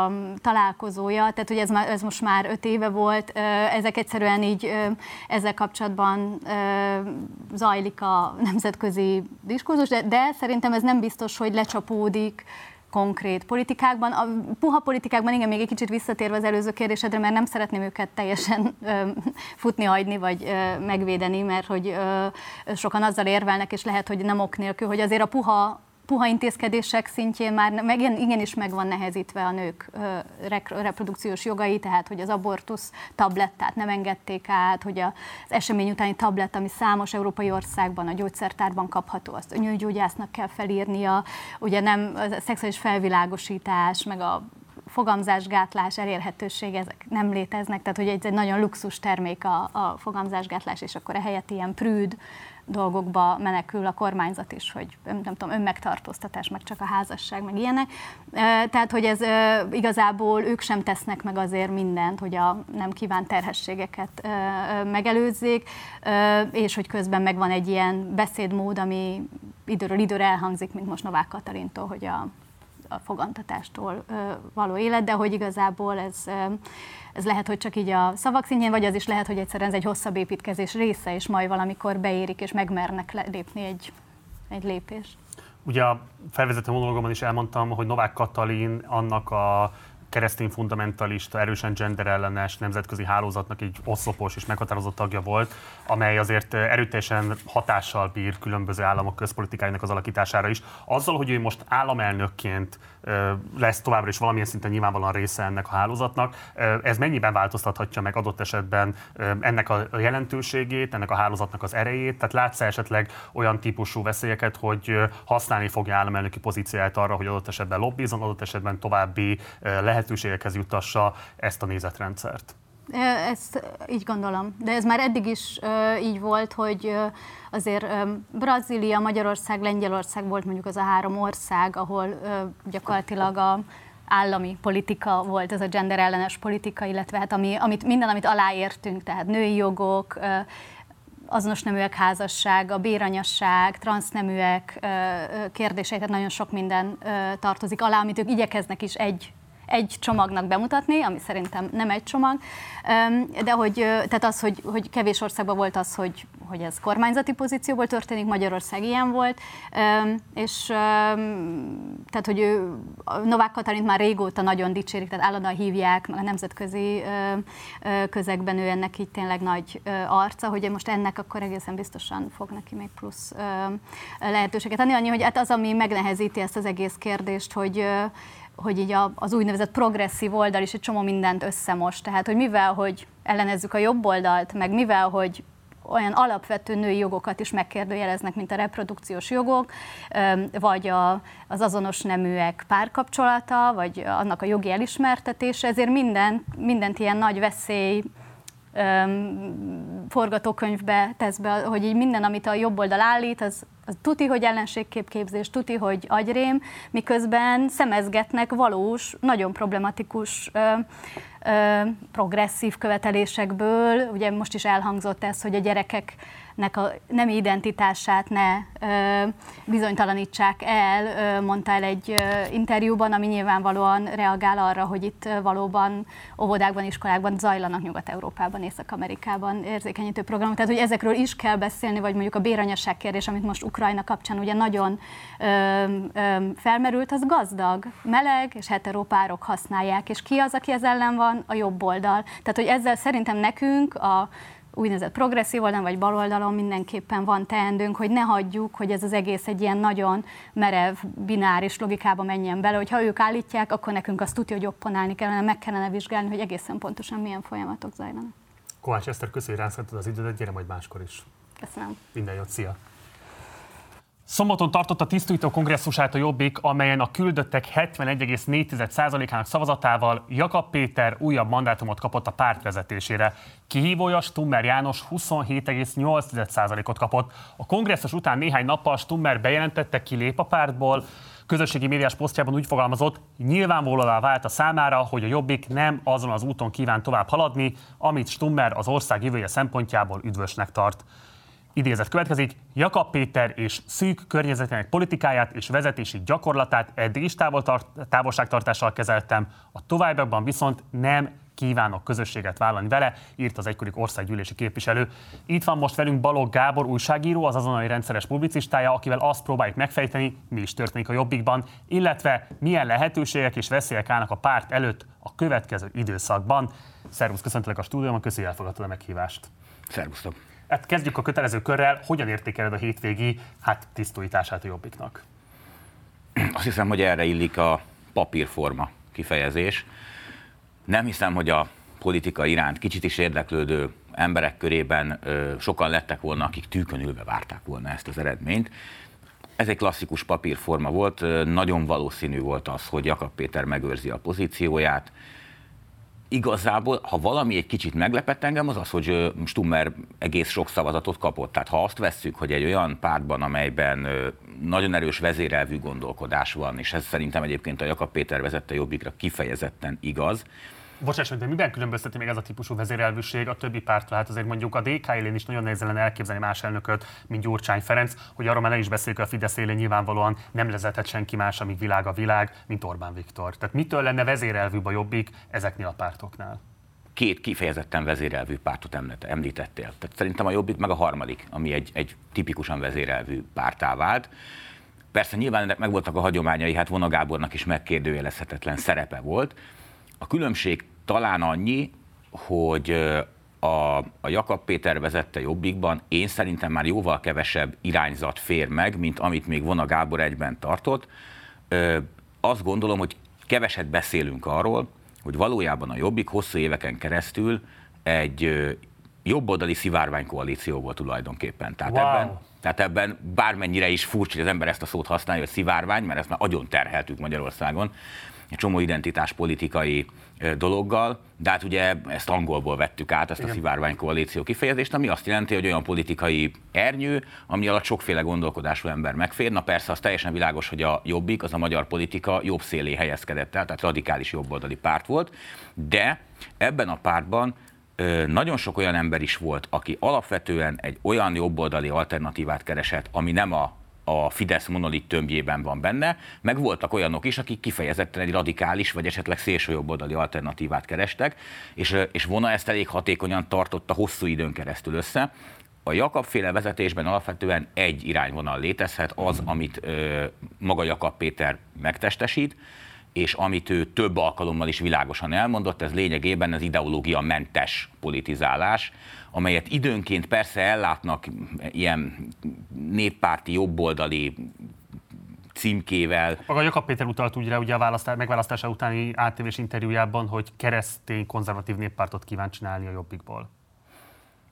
a találkozója, tehát hogy ez, már, ez most már öt éve volt, ö, ezek egyszerűen így ö, ezzel kapcsolatban ö, zajlik a nemzetközi diskurzus, de, de szerintem ez nem biztos, hogy lecsapódik konkrét politikákban. A puha politikákban igen, még egy kicsit visszatérve az előző kérdésedre, mert nem szeretném őket teljesen ö, futni hagyni, vagy ö, megvédeni, mert hogy ö, sokan azzal érvelnek, és lehet, hogy nem ok nélkül, hogy azért a puha puha intézkedések szintjén már meg, igenis meg van nehezítve a nők reprodukciós jogai, tehát hogy az abortusz tablettát nem engedték át, hogy az esemény utáni tablett, ami számos európai országban a gyógyszertárban kapható, azt a nőgyógyásznak kell felírnia, ugye nem a szexuális felvilágosítás, meg a fogamzásgátlás elérhetőség, ezek nem léteznek, tehát hogy egy, egy nagyon luxus termék a, a fogamzásgátlás, és akkor ehelyett ilyen prűd dolgokba menekül a kormányzat is, hogy nem tudom, önmegtartóztatás, meg csak a házasság, meg ilyenek. Tehát, hogy ez igazából ők sem tesznek meg azért mindent, hogy a nem kívánt terhességeket megelőzzék, és hogy közben megvan egy ilyen beszédmód, ami időről időre elhangzik, mint most Novák Katalintól, hogy a a fogantatástól való élet, de hogy igazából ez, ez lehet, hogy csak így a szavak szintjén, vagy az is lehet, hogy egyszerűen ez egy hosszabb építkezés része, és majd valamikor beérik, és megmernek lépni egy, egy lépést. Ugye a felvezető monológomban is elmondtam, hogy Novák Katalin annak a keresztény fundamentalista, erősen genderellenes nemzetközi hálózatnak egy oszlopos és meghatározott tagja volt, amely azért erőteljesen hatással bír különböző államok közpolitikájának az alakítására is. Azzal, hogy ő most államelnökként lesz továbbra is valamilyen szinten nyilvánvalóan része ennek a hálózatnak, ez mennyiben változtathatja meg adott esetben ennek a jelentőségét, ennek a hálózatnak az erejét? Tehát látsz esetleg olyan típusú veszélyeket, hogy használni fogja államelnöki pozíciáját arra, hogy adott esetben lobbizon, adott esetben további lehetőségekhez jutassa ezt a nézetrendszert? Ezt így gondolom, de ez már eddig is így volt, hogy azért Brazília, Magyarország, Lengyelország volt mondjuk az a három ország, ahol gyakorlatilag a állami politika volt, ez a gender ellenes politika, illetve hát ami, amit, minden, amit aláértünk, tehát női jogok, azonos neműek házassága, béranyasság, transzneműek kérdései, tehát nagyon sok minden tartozik alá, amit ők igyekeznek is egy egy csomagnak bemutatni, ami szerintem nem egy csomag, de hogy, tehát az, hogy, hogy kevés országban volt az, hogy, hogy ez kormányzati pozícióból történik, Magyarország ilyen volt, és tehát, hogy ő, Novák Katalint már régóta nagyon dicsérik, tehát állandóan hívják, a nemzetközi közegben ő ennek így tényleg nagy arca, hogy most ennek akkor egészen biztosan fog neki még plusz lehetőséget adni. Annyi, hogy hát az, ami megnehezíti ezt az egész kérdést, hogy hogy így az úgynevezett progresszív oldal is egy csomó mindent összemos. Tehát, hogy mivel, hogy ellenezzük a jobb oldalt, meg mivel, hogy olyan alapvető női jogokat is megkérdőjeleznek, mint a reprodukciós jogok, vagy a, az azonos neműek párkapcsolata, vagy annak a jogi elismertetése, ezért minden, mindent ilyen nagy veszély forgatókönyvbe tesz be, hogy így minden, amit a jobb oldal állít, az, az tuti, hogy ellenségképképzés, tuti, hogy agyrém, miközben szemezgetnek valós, nagyon problematikus ö, ö, progresszív követelésekből. Ugye most is elhangzott ez, hogy a gyerekek nek a nem identitását ne ö, bizonytalanítsák el, ö, mondta el egy ö, interjúban, ami nyilvánvalóan reagál arra, hogy itt valóban óvodákban, iskolákban zajlanak Nyugat-Európában, Észak-Amerikában érzékenyítő programok. Tehát, hogy ezekről is kell beszélni, vagy mondjuk a béranyaság kérdés, amit most Ukrajna kapcsán ugye nagyon ö, ö, felmerült, az gazdag, meleg és hetero párok használják, és ki az, aki ez ellen van? A jobb oldal. Tehát, hogy ezzel szerintem nekünk a úgynevezett progresszív oldalon vagy baloldalon mindenképpen van teendőnk, hogy ne hagyjuk, hogy ez az egész egy ilyen nagyon merev, bináris logikába menjen bele, hogy ha ők állítják, akkor nekünk azt tudja, hogy opponálni kellene, meg kellene vizsgálni, hogy egészen pontosan milyen folyamatok zajlanak. Kovács Eszter, köszönjük, hogy az időt, gyere majd máskor is. Köszönöm. Minden jót, szia! Szombaton tartott a tisztújtó kongresszusát a Jobbik, amelyen a küldöttek 71,4%-ának szavazatával Jakab Péter újabb mandátumot kapott a párt vezetésére. Kihívója Stummer János 27,8%-ot kapott. A kongresszus után néhány nappal Stummer bejelentette, kilép a pártból, közösségi médiás posztjában úgy fogalmazott, nyilvánvalóan vált a számára, hogy a Jobbik nem azon az úton kíván tovább haladni, amit Stummer az ország jövője szempontjából üdvösnek tart. Idézet következik, Jakab Péter és szűk környezetének politikáját és vezetési gyakorlatát eddig is távoltart, távolságtartással kezeltem, a továbbiakban viszont nem kívánok közösséget vállalni vele, írt az egykori országgyűlési képviselő. Itt van most velünk Balogh Gábor, újságíró, az azonnali rendszeres publicistája, akivel azt próbáljuk megfejteni, mi is történik a Jobbikban, illetve milyen lehetőségek és veszélyek állnak a párt előtt a következő időszakban. Szervusz, köszöntelek a stúdióban, köszi, elfogadtad a meghívást. Szervusztok. Hát kezdjük a kötelező körrel. Hogyan értékeled a hétvégi hát, tisztújítását a Jobbiknak? Azt hiszem, hogy erre illik a papírforma kifejezés. Nem hiszem, hogy a politika iránt kicsit is érdeklődő emberek körében ö, sokan lettek volna, akik tűkön ülve várták volna ezt az eredményt. Ez egy klasszikus papírforma volt, nagyon valószínű volt az, hogy Jakab Péter megőrzi a pozícióját, igazából, ha valami egy kicsit meglepett engem, az az, hogy Stummer egész sok szavazatot kapott. Tehát ha azt vesszük, hogy egy olyan pártban, amelyben nagyon erős vezérelvű gondolkodás van, és ez szerintem egyébként a Jakab Péter vezette jobbikra kifejezetten igaz, Bocsáss meg, de miben különbözteti még ez a típusú vezérelvűség a többi pártól? Hát azért mondjuk a DK élén is nagyon nehéz lenne elképzelni más elnököt, mint Gyurcsány Ferenc, hogy arról már ne is beszéljük, a Fidesz élén nyilvánvalóan nem lezetett senki más, amíg világ a világ, mint Orbán Viktor. Tehát mitől lenne vezérelvűbb a jobbik ezeknél a pártoknál? két kifejezetten vezérelvű pártot említettél. Tehát szerintem a Jobbik meg a harmadik, ami egy, egy tipikusan vezérelvű pártá vált. Persze nyilván ennek megvoltak a hagyományai, hát Vona Gábornak is megkérdőjelezhetetlen szerepe volt, a különbség talán annyi, hogy a, a Jakab Péter vezette Jobbikban én szerintem már jóval kevesebb irányzat fér meg, mint amit még Vona Gábor egyben tartott. Ö, azt gondolom, hogy keveset beszélünk arról, hogy valójában a Jobbik hosszú éveken keresztül egy jobboldali szivárványkoalíció volt tulajdonképpen. Tehát, wow. ebben, tehát ebben bármennyire is furcsa, hogy az ember ezt a szót használja, hogy szivárvány, mert ezt már agyon terheltük Magyarországon, egy csomó identitáspolitikai dologgal, de hát ugye ezt angolból vettük át, ezt a szivárvány koalíció kifejezést, ami azt jelenti, hogy olyan politikai ernyő, ami alatt sokféle gondolkodású ember megfér. Na persze, az teljesen világos, hogy a jobbik, az a magyar politika jobb szélé helyezkedett el, tehát radikális jobboldali párt volt, de ebben a pártban nagyon sok olyan ember is volt, aki alapvetően egy olyan jobboldali alternatívát keresett, ami nem a a Fidesz monolit tömbjében van benne, meg voltak olyanok is, akik kifejezetten egy radikális, vagy esetleg szélsőjobboldali alternatívát kerestek, és, és Vona ezt elég hatékonyan tartotta hosszú időn keresztül össze. A Jakab féle vezetésben alapvetően egy irányvonal létezhet, az, amit ö, maga Jakab Péter megtestesít, és amit ő több alkalommal is világosan elmondott, ez lényegében az ideológia mentes politizálás, amelyet időnként persze ellátnak ilyen néppárti, jobboldali címkével. Maga Jakab Péter utalt úgy rá ugye a választás, megválasztása utáni ATV-s interjújában, hogy keresztény konzervatív néppártot kíván csinálni a Jobbikból.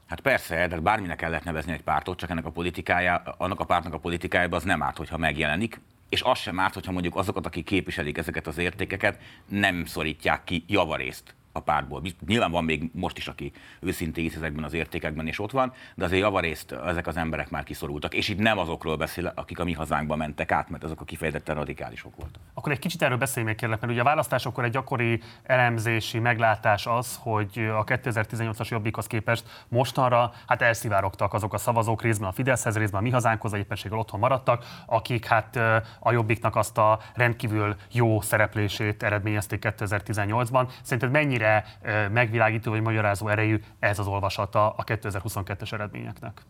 Hát persze, de bárminek el lehet nevezni egy pártot, csak ennek a politikája, annak a pártnak a politikájában az nem árt, hogyha megjelenik, és az sem árt, hogyha mondjuk azokat, akik képviselik ezeket az értékeket, nem szorítják ki javarészt a pártból. Nyilván van még most is, aki őszintén hisz ezekben az értékekben, és ott van, de azért javarészt ezek az emberek már kiszorultak. És itt nem azokról beszél, akik a mi hazánkba mentek át, mert azok a kifejezetten radikálisok voltak. Akkor egy kicsit erről beszélj még kérlek, mert ugye a választásokkor egy gyakori elemzési meglátás az, hogy a 2018-as jobbikhoz képest mostanra hát elszivárogtak azok a szavazók részben a Fideszhez, részben a mi hazánkhoz, a éppenséggel otthon maradtak, akik hát a jobbiknak azt a rendkívül jó szereplését eredményezték 2018-ban. Szerinted mennyire mennyire megvilágító vagy magyarázó erejű ez az olvasata a 2022-es eredményeknek?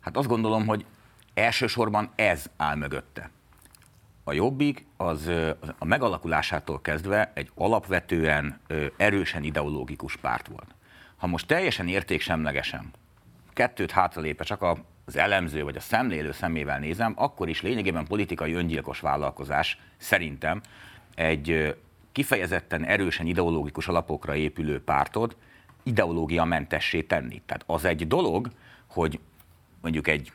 Hát azt gondolom, hogy elsősorban ez áll mögötte. A Jobbik az a megalakulásától kezdve egy alapvetően erősen ideológikus párt volt. Ha most teljesen értéksemlegesen kettőt hátralépe csak az elemző vagy a szemlélő szemével nézem, akkor is lényegében politikai öngyilkos vállalkozás szerintem egy kifejezetten erősen ideológikus alapokra épülő pártod ideológia mentessé tenni. Tehát az egy dolog, hogy mondjuk egy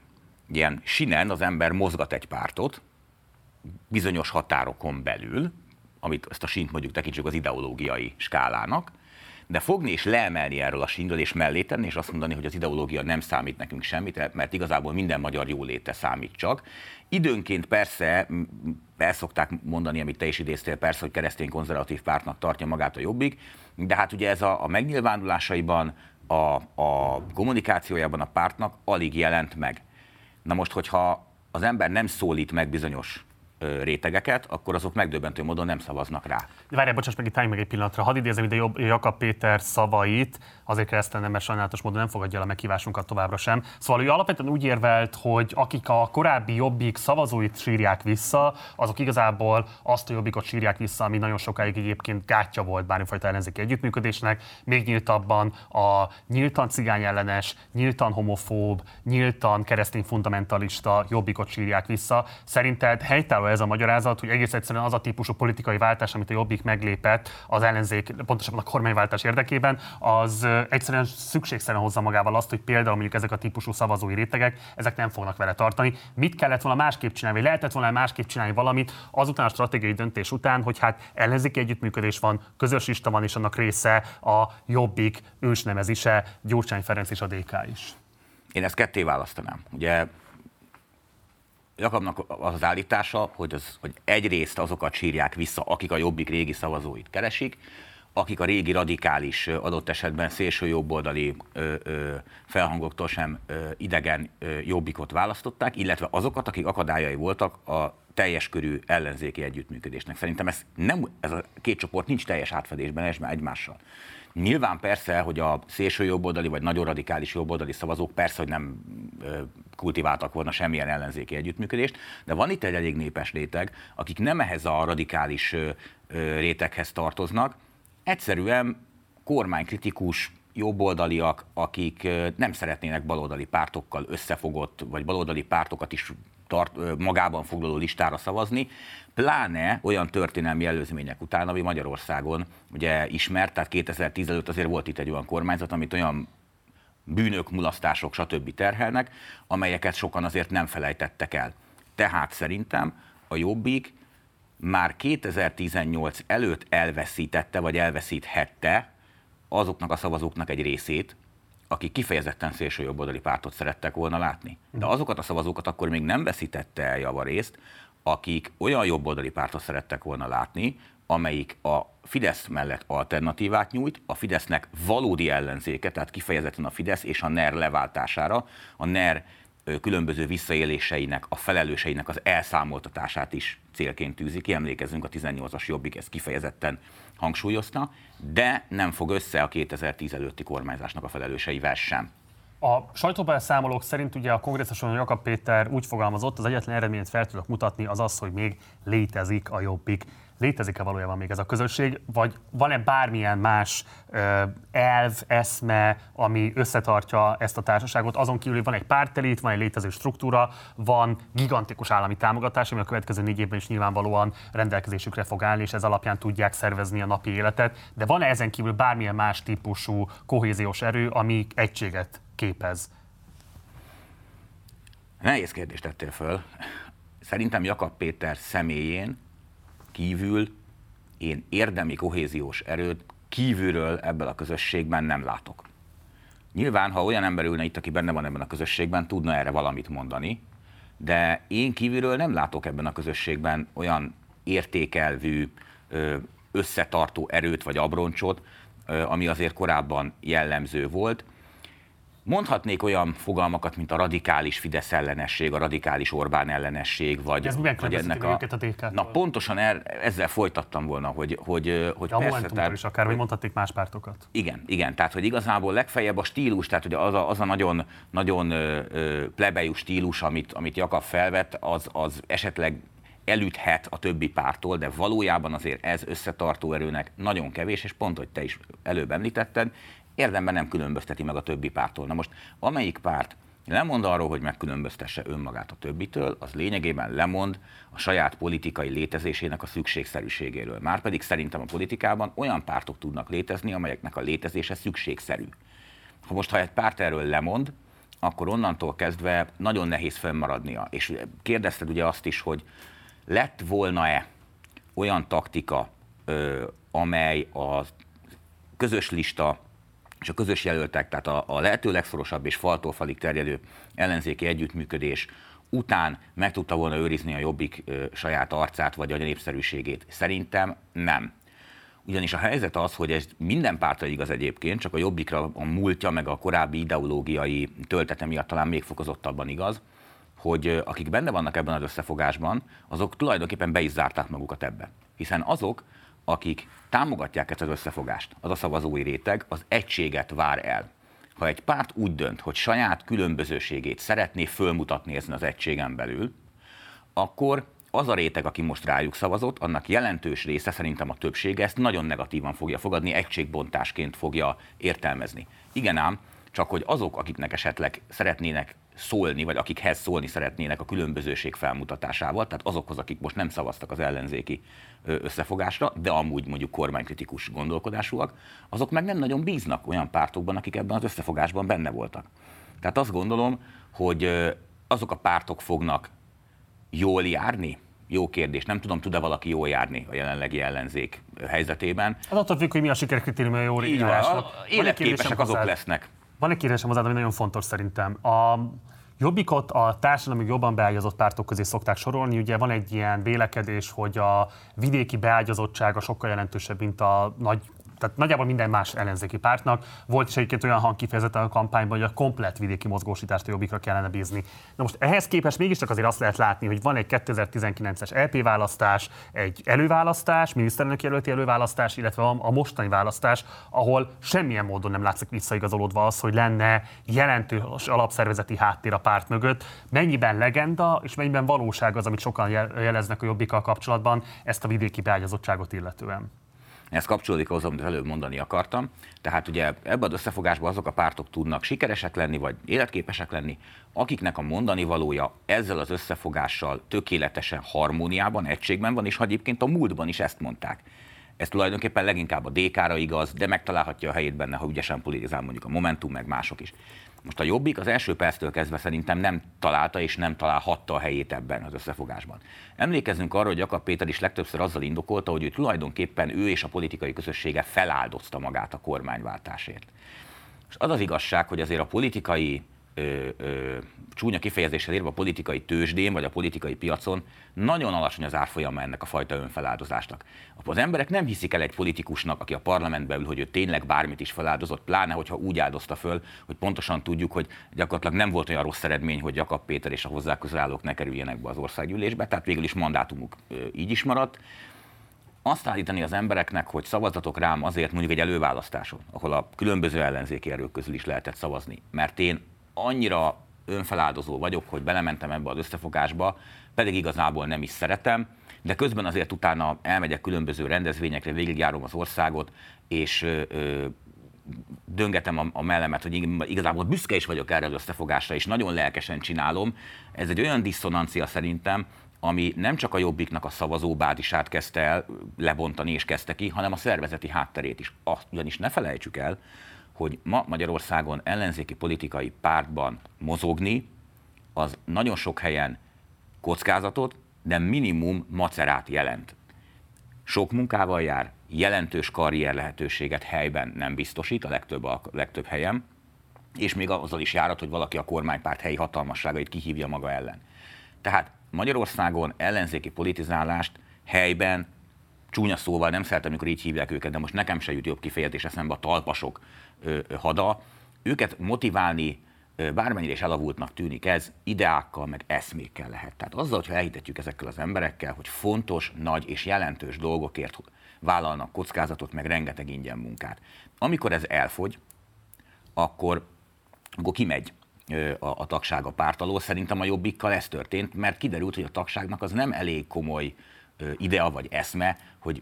ilyen sinen az ember mozgat egy pártot, bizonyos határokon belül, amit ezt a sint mondjuk tekintsük az ideológiai skálának, de fogni és leemelni erről a sínről és mellé tenni, és azt mondani, hogy az ideológia nem számít nekünk semmit, mert igazából minden magyar jóléte számít csak. Időnként persze el szokták mondani, amit te is idéztél, persze, hogy keresztény konzervatív pártnak tartja magát a jobbik, de hát ugye ez a, a megnyilvánulásaiban, a, a kommunikációjában a pártnak alig jelent meg. Na most, hogyha az ember nem szólít meg bizonyos rétegeket, akkor azok megdöbbentő módon nem szavaznak rá. De várjál, bocsáss meg, itt meg egy pillanatra. Hadd idézem ide Jakab Péter szavait, azért keresztel nem, mert sajnálatos módon nem fogadja el a meghívásunkat továbbra sem. Szóval ő alapvetően úgy érvelt, hogy akik a korábbi jobbik szavazóit sírják vissza, azok igazából azt a jobbikot sírják vissza, ami nagyon sokáig egyébként gátja volt bármifajta ellenzéki együttműködésnek, még nyíltabban a nyíltan cigány ellenes, nyíltan homofób, nyíltan keresztény fundamentalista jobbikot sírják vissza. Szerinted helytálló ez a magyarázat, hogy egész egyszerűen az a típusú politikai váltás, amit a Jobbik meglépett az ellenzék, pontosabban a kormányváltás érdekében, az egyszerűen szükségszerűen hozza magával azt, hogy például mondjuk ezek a típusú szavazói rétegek, ezek nem fognak vele tartani. Mit kellett volna másképp csinálni, vagy lehetett volna másképp csinálni valamit azután a stratégiai döntés után, hogy hát ellenzéki együttműködés van, közös lista van, és annak része a Jobbik ősnemezise, Gyurcsány Ferenc és a DK is. Én ezt ketté választanám. Ugye Jakabnak az állítása, hogy, az, hogy egyrészt azokat sírják vissza, akik a jobbik régi szavazóit keresik, akik a régi radikális, adott esetben szélső jobboldali felhangoktól sem idegen jobbikot választották, illetve azokat, akik akadályai voltak a teljes körű ellenzéki együttműködésnek. Szerintem ez, nem, ez a két csoport nincs teljes átfedésben egymással. Nyilván persze, hogy a szélső jobboldali vagy nagyon radikális jobboldali szavazók persze, hogy nem kultiváltak volna semmilyen ellenzéki együttműködést, de van itt egy elég népes réteg, akik nem ehhez a radikális réteghez tartoznak, egyszerűen kormánykritikus jobboldaliak, akik nem szeretnének baloldali pártokkal összefogott, vagy baloldali pártokat is tart, magában foglaló listára szavazni, pláne olyan történelmi előzmények után, ami Magyarországon ugye ismert, tehát 2010 előtt azért volt itt egy olyan kormányzat, amit olyan bűnök, mulasztások, stb. terhelnek, amelyeket sokan azért nem felejtettek el. Tehát szerintem a Jobbik már 2018 előtt elveszítette, vagy elveszíthette azoknak a szavazóknak egy részét, akik kifejezetten szélsőjobboldali pártot szerettek volna látni. De mhm. azokat a szavazókat akkor még nem veszítette el javarészt, akik olyan jobboldali pártot szerettek volna látni, amelyik a Fidesz mellett alternatívát nyújt, a Fidesznek valódi ellenzéke, tehát kifejezetten a Fidesz és a NER leváltására, a NER különböző visszaéléseinek, a felelőseinek az elszámoltatását is célként tűzi ki. Emlékezzünk, a 18-as jobbik ezt kifejezetten hangsúlyozta, de nem fog össze a 2010 előtti kormányzásnak a felelőseivel sem. A sajtóbeszámolók szerint ugye a kongresszuson Jakab Péter úgy fogalmazott, az egyetlen eredményt fel tudok mutatni, az az, hogy még létezik a jobbik. Létezik-e valójában még ez a közösség, vagy van-e bármilyen más elv, eszme, ami összetartja ezt a társaságot? Azon kívül van egy pártelit, van egy létező struktúra, van gigantikus állami támogatás, ami a következő négy évben is nyilvánvalóan rendelkezésükre fog állni, és ez alapján tudják szervezni a napi életet. De van-e ezen kívül bármilyen más típusú kohéziós erő, ami egységet képez? Nehéz kérdést tettél föl. Szerintem Jakab Péter személyén kívül én érdemi kohéziós erőt kívülről ebből a közösségben nem látok. Nyilván, ha olyan ember ülne itt, aki benne van ebben a közösségben, tudna erre valamit mondani, de én kívülről nem látok ebben a közösségben olyan értékelvű, összetartó erőt vagy abroncsot, ami azért korábban jellemző volt. Mondhatnék olyan fogalmakat, mint a radikális Fidesz ellenesség, a radikális Orbán ellenesség, vagy, Ez vagy ennek a... Őket a? Na pontosan er, ezzel folytattam volna, hogy, hogy, hogy ja, persze, tehát, is akár, vagy mondhatnék más pártokat. Igen, igen, tehát hogy igazából legfeljebb a stílus, tehát hogy az a, az a nagyon, nagyon plebejú stílus, amit, amit Jakab felvett, az, az esetleg elüthet a többi pártól, de valójában azért ez összetartó erőnek nagyon kevés, és pont, hogy te is előbb említetted, érdemben nem különbözteti meg a többi pártól. Na most, amelyik párt lemond arról, hogy megkülönböztesse önmagát a többitől, az lényegében lemond a saját politikai létezésének a szükségszerűségéről. Márpedig szerintem a politikában olyan pártok tudnak létezni, amelyeknek a létezése szükségszerű. Ha most, ha egy párt erről lemond, akkor onnantól kezdve nagyon nehéz fönnmaradnia. És kérdezted ugye azt is, hogy lett volna-e olyan taktika, amely a közös lista és a közös jelöltek, tehát a, a lehető legszorosabb és faltól falig terjedő ellenzéki együttműködés után meg tudta volna őrizni a jobbik ö, saját arcát vagy a népszerűségét. Szerintem nem. Ugyanis a helyzet az, hogy ez minden pártra igaz egyébként, csak a jobbikra a múltja, meg a korábbi ideológiai töltete miatt talán még fokozottabban igaz, hogy akik benne vannak ebben az összefogásban, azok tulajdonképpen be is zárták magukat ebbe. Hiszen azok, akik támogatják ezt az összefogást, az a szavazói réteg, az egységet vár el. Ha egy párt úgy dönt, hogy saját különbözőségét szeretné fölmutatni ezen az egységen belül, akkor az a réteg, aki most rájuk szavazott, annak jelentős része, szerintem a többsége ezt nagyon negatívan fogja fogadni, egységbontásként fogja értelmezni. Igen ám, csak hogy azok, akiknek esetleg szeretnének szólni, vagy akikhez szólni szeretnének a különbözőség felmutatásával, tehát azokhoz, akik most nem szavaztak az ellenzéki összefogásra, de amúgy mondjuk kormánykritikus gondolkodásúak, azok meg nem nagyon bíznak olyan pártokban, akik ebben az összefogásban benne voltak. Tehát azt gondolom, hogy azok a pártok fognak jól járni, jó kérdés. Nem tudom, tud-e valaki jól járni a jelenlegi ellenzék helyzetében. Az attól függ, hogy mi a sikerkritérium a jó járásnak. Életképesek azok lesznek. Van egy kérdésem hozzád, ami nagyon fontos szerintem. A Jobbikot a társadalmi jobban beágyazott pártok közé szokták sorolni. Ugye van egy ilyen vélekedés, hogy a vidéki beágyazottsága sokkal jelentősebb, mint a nagy tehát nagyjából minden más ellenzéki pártnak. Volt is egyébként olyan hang kifejezetten a kampányban, hogy a komplet vidéki mozgósítást a jobbikra kellene bízni. Na most ehhez képest mégiscsak azért azt lehet látni, hogy van egy 2019-es LP választás, egy előválasztás, miniszterelnök jelölti előválasztás, illetve a mostani választás, ahol semmilyen módon nem látszik visszaigazolódva az, hogy lenne jelentős alapszervezeti háttér a párt mögött. Mennyiben legenda, és mennyiben valóság az, amit sokan jeleznek a jobbikkal kapcsolatban, ezt a vidéki beágyazottságot illetően? Ez kapcsolódik ahhoz, amit előbb mondani akartam. Tehát ugye ebben az összefogásban azok a pártok tudnak sikeresek lenni, vagy életképesek lenni, akiknek a mondani valója ezzel az összefogással tökéletesen harmóniában, egységben van, és egyébként a múltban is ezt mondták. Ez tulajdonképpen leginkább a DK-ra igaz, de megtalálhatja a helyét benne, ha ügyesen politizál mondjuk a Momentum, meg mások is. Most a Jobbik az első perctől kezdve szerintem nem találta és nem találhatta a helyét ebben az összefogásban. Emlékezzünk arra, hogy Jakab Péter is legtöbbször azzal indokolta, hogy ő tulajdonképpen ő és a politikai közössége feláldozta magát a kormányváltásért. És az az igazság, hogy azért a politikai ö, ö, csúnya kifejezéssel érve a politikai tőzsdén vagy a politikai piacon nagyon alacsony az árfolyama ennek a fajta önfeláldozásnak. Az emberek nem hiszik el egy politikusnak, aki a parlamentben ül, hogy ő tényleg bármit is feláldozott, pláne, hogyha úgy áldozta föl, hogy pontosan tudjuk, hogy gyakorlatilag nem volt olyan rossz eredmény, hogy Jakab Péter és a hozzá közelállók ne kerüljenek be az országgyűlésbe, tehát végül is mandátumuk így is maradt azt állítani az embereknek, hogy szavazatok rám azért mondjuk egy előválasztáson, ahol a különböző ellenzéki erők közül is lehetett szavazni, mert én annyira önfeláldozó vagyok, hogy belementem ebbe az összefogásba, pedig igazából nem is szeretem, de közben azért utána elmegyek különböző rendezvényekre, végigjárom az országot, és ö, ö, döngetem a, a mellemet, hogy igazából büszke is vagyok erre az összefogásra, és nagyon lelkesen csinálom. Ez egy olyan diszonancia szerintem, ami nem csak a jobbiknak a szavazóbázisát kezdte el lebontani és kezdte ki, hanem a szervezeti hátterét is. Azt ugyanis ne felejtsük el, hogy ma Magyarországon ellenzéki politikai pártban mozogni, az nagyon sok helyen kockázatot, de minimum macerát jelent. Sok munkával jár, jelentős karrier lehetőséget helyben nem biztosít a legtöbb, a legtöbb helyen, és még azzal is járat, hogy valaki a kormánypárt helyi hatalmasságait kihívja maga ellen. Tehát Magyarországon ellenzéki politizálást helyben, csúnya szóval nem szeretem, amikor így hívják őket, de most nekem se jut jobb kifejezés eszembe a talpasok hada, őket motiválni, bármennyire is elavultnak tűnik ez, ideákkal, meg eszmékkel lehet. Tehát azzal, hogyha elhitetjük ezekkel az emberekkel, hogy fontos, nagy és jelentős dolgokért vállalnak kockázatot, meg rengeteg ingyen munkát. Amikor ez elfogy, akkor, akkor kimegy a, a tagság a párt alól. Szerintem a jobbikkal ez történt, mert kiderült, hogy a tagságnak az nem elég komoly idea vagy eszme, hogy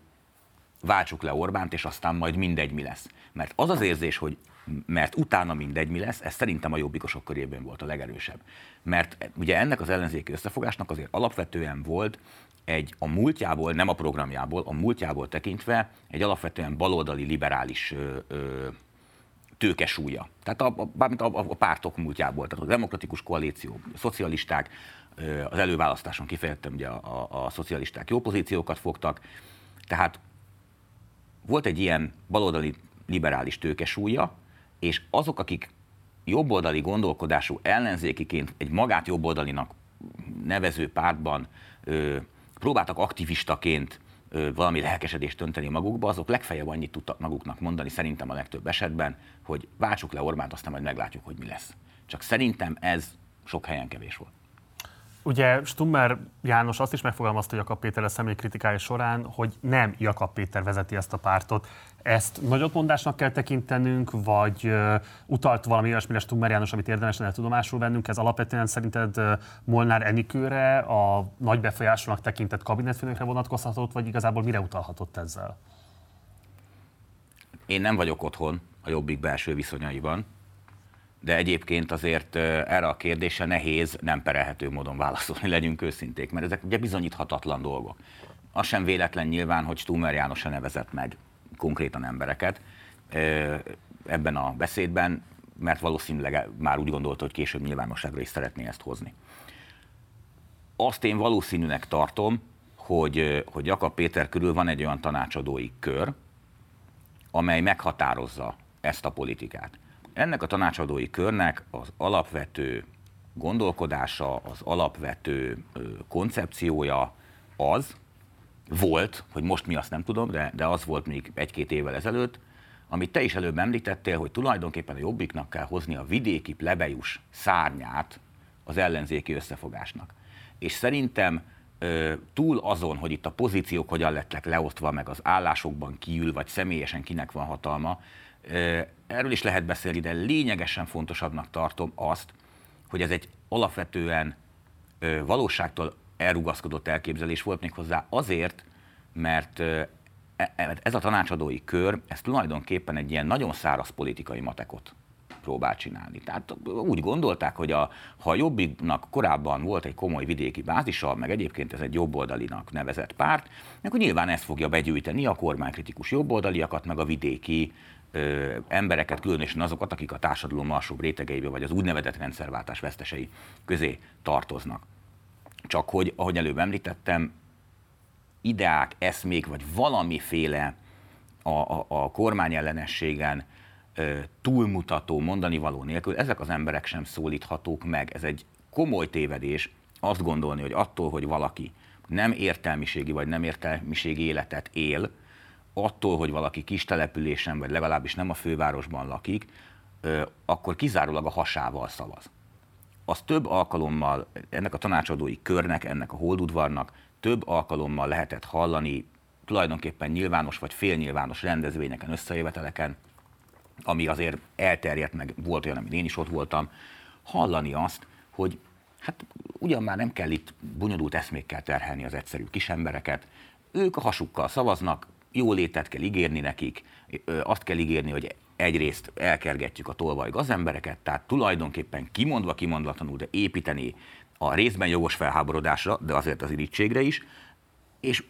váltsuk le Orbánt, és aztán majd mindegy mi lesz. Mert az az érzés, hogy mert utána mindegy mi lesz, ez szerintem a jobbikosok körében volt a legerősebb. Mert ugye ennek az ellenzéki összefogásnak azért alapvetően volt egy a múltjából, nem a programjából, a múltjából tekintve egy alapvetően baloldali liberális ö, ö, tőkesúlya. Tehát a, a, a, a pártok múltjából, tehát a demokratikus koalíció, a szocialisták, az előválasztáson kifejezetten ugye a, a, a szocialisták jó pozíciókat fogtak, tehát volt egy ilyen baloldali liberális tőkesúlya, és azok, akik jobboldali gondolkodású ellenzékiként egy magát jobboldalinak nevező pártban ö, próbáltak aktivistaként ö, valami lelkesedést önteni magukba, azok legfeljebb annyit tudtak maguknak mondani, szerintem a legtöbb esetben, hogy váltsuk le Orbánt, aztán majd meglátjuk, hogy mi lesz. Csak szerintem ez sok helyen kevés volt. Ugye Stummer János azt is megfogalmazta hogy Jakab Péter a személykritikája során, hogy nem Jakab Péter vezeti ezt a pártot. Ezt nagyotmondásnak kell tekintenünk, vagy utalt valami olyasmire Stummer János, amit érdemes lenne tudomásul vennünk? Ez alapvetően szerinted Molnár Enikőre, a nagy befolyásolnak tekintett kabinetfőnökre vonatkozhatott, vagy igazából mire utalhatott ezzel? Én nem vagyok otthon a Jobbik belső viszonyaiban, de egyébként azért erre a kérdésre nehéz, nem perelhető módon válaszolni, legyünk őszinték, mert ezek ugye bizonyíthatatlan dolgok. Az sem véletlen nyilván, hogy Stumer János se nevezett meg konkrétan embereket ebben a beszédben, mert valószínűleg már úgy gondolta, hogy később nyilvánosságra is szeretné ezt hozni. Azt én valószínűnek tartom, hogy, hogy Jakab Péter körül van egy olyan tanácsadói kör, amely meghatározza ezt a politikát. Ennek a tanácsadói körnek az alapvető gondolkodása, az alapvető koncepciója az, volt, hogy most mi azt nem tudom, de, de az volt még egy-két évvel ezelőtt, amit te is előbb említettél, hogy tulajdonképpen a jobbiknak kell hozni a vidéki plebejus szárnyát az ellenzéki összefogásnak. És szerintem túl azon, hogy itt a pozíciók hogyan lettek leosztva, meg az állásokban kiül, vagy személyesen kinek van hatalma, erről is lehet beszélni, de lényegesen fontosabbnak tartom azt, hogy ez egy alapvetően valóságtól elrugaszkodott elképzelés volt méghozzá azért, mert e, e, ez a tanácsadói kör, ez tulajdonképpen egy ilyen nagyon száraz politikai matekot próbál csinálni. Tehát úgy gondolták, hogy a, ha a Jobbiknak korábban volt egy komoly vidéki bázisa, meg egyébként ez egy jobboldalinak nevezett párt, akkor nyilván ezt fogja begyűjteni a kormánykritikus jobboldaliakat, meg a vidéki ö, embereket, különösen azokat, akik a társadalom alsóbb rétegeibe, vagy az úgynevezett rendszerváltás vesztesei közé tartoznak. Csak hogy, ahogy előbb említettem, ideák, eszmék, vagy valamiféle a, a, a kormányellenességen ö, túlmutató mondani való nélkül, ezek az emberek sem szólíthatók meg. Ez egy komoly tévedés azt gondolni, hogy attól, hogy valaki nem értelmiségi vagy nem értelmiségi életet él, attól, hogy valaki kis településen, vagy legalábbis nem a fővárosban lakik, akkor kizárólag a hasával szavaz. Az több alkalommal ennek a tanácsadói körnek, ennek a holdudvarnak több alkalommal lehetett hallani tulajdonképpen nyilvános vagy félnyilvános rendezvényeken, összejöveteleken, ami azért elterjedt, meg volt olyan, amit én is ott voltam, hallani azt, hogy hát ugyan már nem kell itt bonyolult eszmékkel terhelni az egyszerű kisembereket, ők a hasukkal szavaznak, jó létet kell ígérni nekik, azt kell ígérni, hogy egyrészt elkergetjük a tolvaj gazembereket, tehát tulajdonképpen kimondva kimondlatlanul, de építeni a részben jogos felháborodásra, de azért az irítségre is, és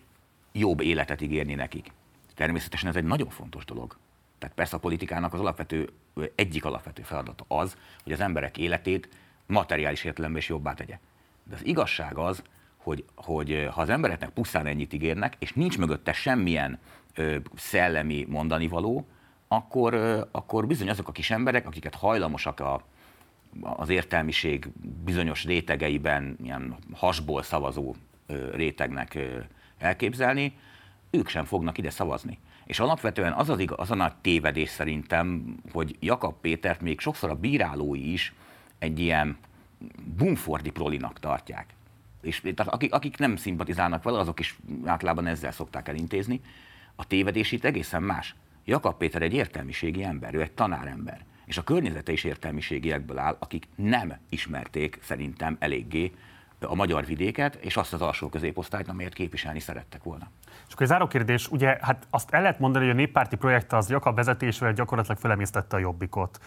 jobb életet ígérni nekik. Természetesen ez egy nagyon fontos dolog. Tehát persze a politikának az alapvető, egyik alapvető feladata az, hogy az emberek életét materiális értelemben is jobbá tegye. De az igazság az, hogy, hogy ha az embereknek pusztán ennyit ígérnek, és nincs mögötte semmilyen szellemi mondani való, akkor, akkor bizony azok a kis emberek, akiket hajlamosak a, az értelmiség bizonyos rétegeiben ilyen hasból szavazó rétegnek elképzelni, ők sem fognak ide szavazni. És alapvetően az, az, igaz, az a nagy tévedés szerintem, hogy Jakab Pétert még sokszor a bírálói is egy ilyen bumfordi prolinak tartják és akik, akik nem szimpatizálnak vele, azok is általában ezzel szokták elintézni. A tévedés itt egészen más. Jakab Péter egy értelmiségi ember, ő egy tanárember. És a környezete is értelmiségiekből áll, akik nem ismerték szerintem eléggé a magyar vidéket, és azt az alsó középosztályt, amelyet képviselni szerettek volna. És akkor egy záró kérdés, ugye hát azt el lehet mondani, hogy a néppárti projekt az Jakab vezetésével gyakorlatilag felemésztette a jobbikot.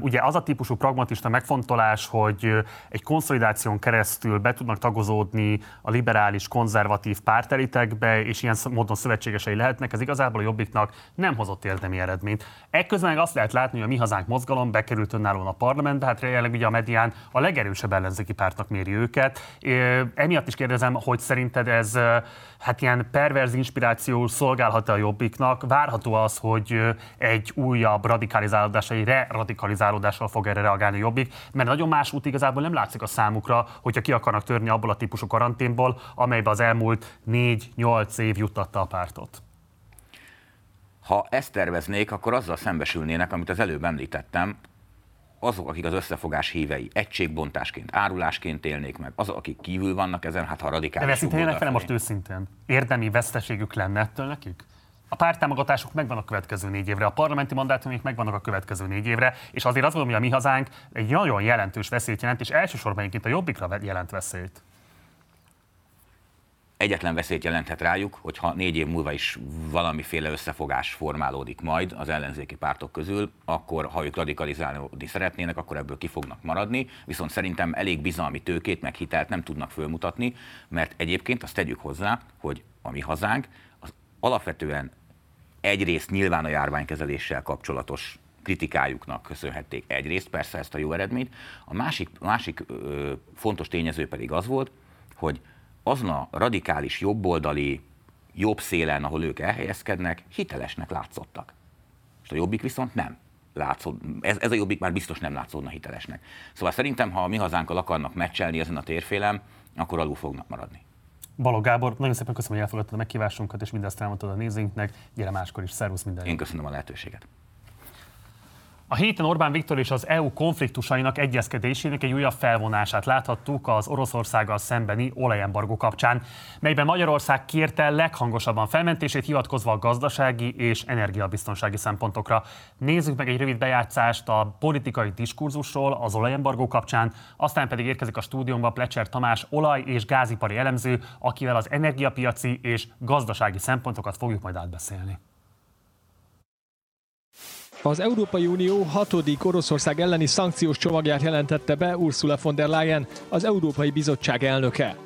Ugye az a típusú pragmatista megfontolás, hogy egy konszolidáción keresztül be tudnak tagozódni a liberális, konzervatív pártelitekbe, és ilyen módon szövetségesei lehetnek, ez igazából a jobbiknak nem hozott érdemi eredményt. Ekközben azt lehet látni, hogy a Mi Hazánk mozgalom bekerült önállóan a parlamentbe, hát jelenleg ugye a medián a legerősebb ellenzéki pártnak méri őket. Emiatt is kérdezem, hogy szerinted ez hát ilyen perverz inspiráció szolgálhat a jobbiknak? Várható az, hogy egy újabb radikalizálódás, egy re-radikalizálódással fog erre reagálni a jobbik, mert nagyon más út igazából nem látszik a számukra, hogyha ki akarnak törni abból a típusú karanténból, amelybe az elmúlt 4-8 év juttatta a pártot. Ha ezt terveznék, akkor azzal szembesülnének, amit az előbb említettem, azok, akik az összefogás hívei egységbontásként, árulásként élnék meg, azok, akik kívül vannak ezen, hát ha radikális... De őszintén vele most őszintén. Érdemi veszteségük lenne ettől nekik? A pártámogatások megvan a következő négy évre, a parlamenti mandátumok megvannak a következő négy évre, és azért azt gondolom, hogy a mi hazánk egy nagyon jelentős veszélyt jelent, és elsősorban egyébként a jobbikra jelent veszélyt egyetlen veszélyt jelenthet rájuk, hogyha négy év múlva is valamiféle összefogás formálódik majd az ellenzéki pártok közül, akkor ha ők radikalizálni szeretnének, akkor ebből ki fognak maradni, viszont szerintem elég bizalmi tőkét, meg hitelt nem tudnak fölmutatni, mert egyébként azt tegyük hozzá, hogy a mi hazánk az alapvetően egyrészt nyilván a járványkezeléssel kapcsolatos kritikájuknak köszönhették egyrészt persze ezt a jó eredményt, a másik, másik ö, fontos tényező pedig az volt, hogy azon a radikális jobboldali jobb szélen, ahol ők elhelyezkednek, hitelesnek látszottak. És a jobbik viszont nem. Látszod, ez, ez a jobbik már biztos nem látszódna hitelesnek. Szóval szerintem, ha mi hazánkkal akarnak meccselni ezen a térfélem, akkor alul fognak maradni. Balog Gábor, nagyon szépen köszönöm, hogy elfogadtad a meghívásunkat, és mindezt elmondtad a nézőinknek. Gyere máskor is, szervusz minden. Én köszönöm a lehetőséget. A héten Orbán Viktor és az EU konfliktusainak egyezkedésének egy újabb felvonását láthattuk az Oroszországgal szembeni olajembargó kapcsán, melyben Magyarország kérte leghangosabban felmentését hivatkozva a gazdasági és energiabiztonsági szempontokra. Nézzük meg egy rövid bejátszást a politikai diskurzusról az olajembargó kapcsán, aztán pedig érkezik a stúdiómba Plecser Tamás olaj- és gázipari elemző, akivel az energiapiaci és gazdasági szempontokat fogjuk majd átbeszélni. Az Európai Unió hatodik Oroszország elleni szankciós csomagját jelentette be Ursula von der Leyen, az Európai Bizottság elnöke.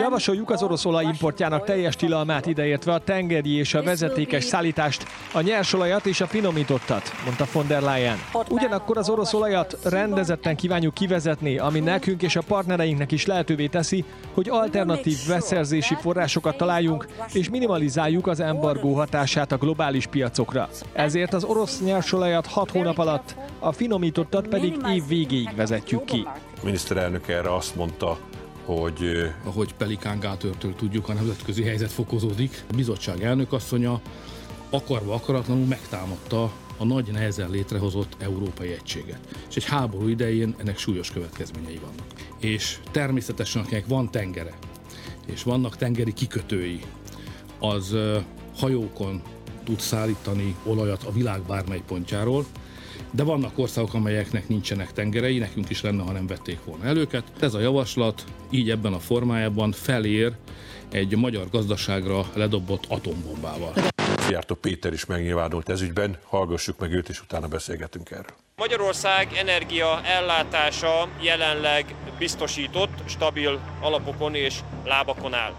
Javasoljuk az orosz olaj importjának teljes tilalmát ideértve a tengeri és a vezetékes szállítást, a nyersolajat és a finomítottat, mondta von der Leyen. Ugyanakkor az orosz olajat rendezetten kívánjuk kivezetni, ami nekünk és a partnereinknek is lehetővé teszi, hogy alternatív beszerzési forrásokat találjunk és minimalizáljuk az embargó hatását a globális piacokra. Ezért az orosz nyersolajat 6 hónap alatt, a finomítottat pedig év végéig vezetjük ki. A miniszterelnök erre azt mondta, hogy... Ahogy Pelikán Gátörtől tudjuk, a nemzetközi helyzet fokozódik. A bizottság elnökasszonya akarva akaratlanul megtámadta a nagy nehezen létrehozott európai egységet. És egy háború idején ennek súlyos következményei vannak. És természetesen, akinek van tengere, és vannak tengeri kikötői, az hajókon tud szállítani olajat a világ bármely pontjáról, de vannak országok, amelyeknek nincsenek tengerei, nekünk is lenne, ha nem vették volna el őket. Ez a javaslat így ebben a formájában felér egy magyar gazdaságra ledobott atombombával. Szijjártó Péter is megnyilvánult ezügyben, hallgassuk meg őt, és utána beszélgetünk erről. Magyarország energia ellátása jelenleg biztosított, stabil alapokon és lábakon áll.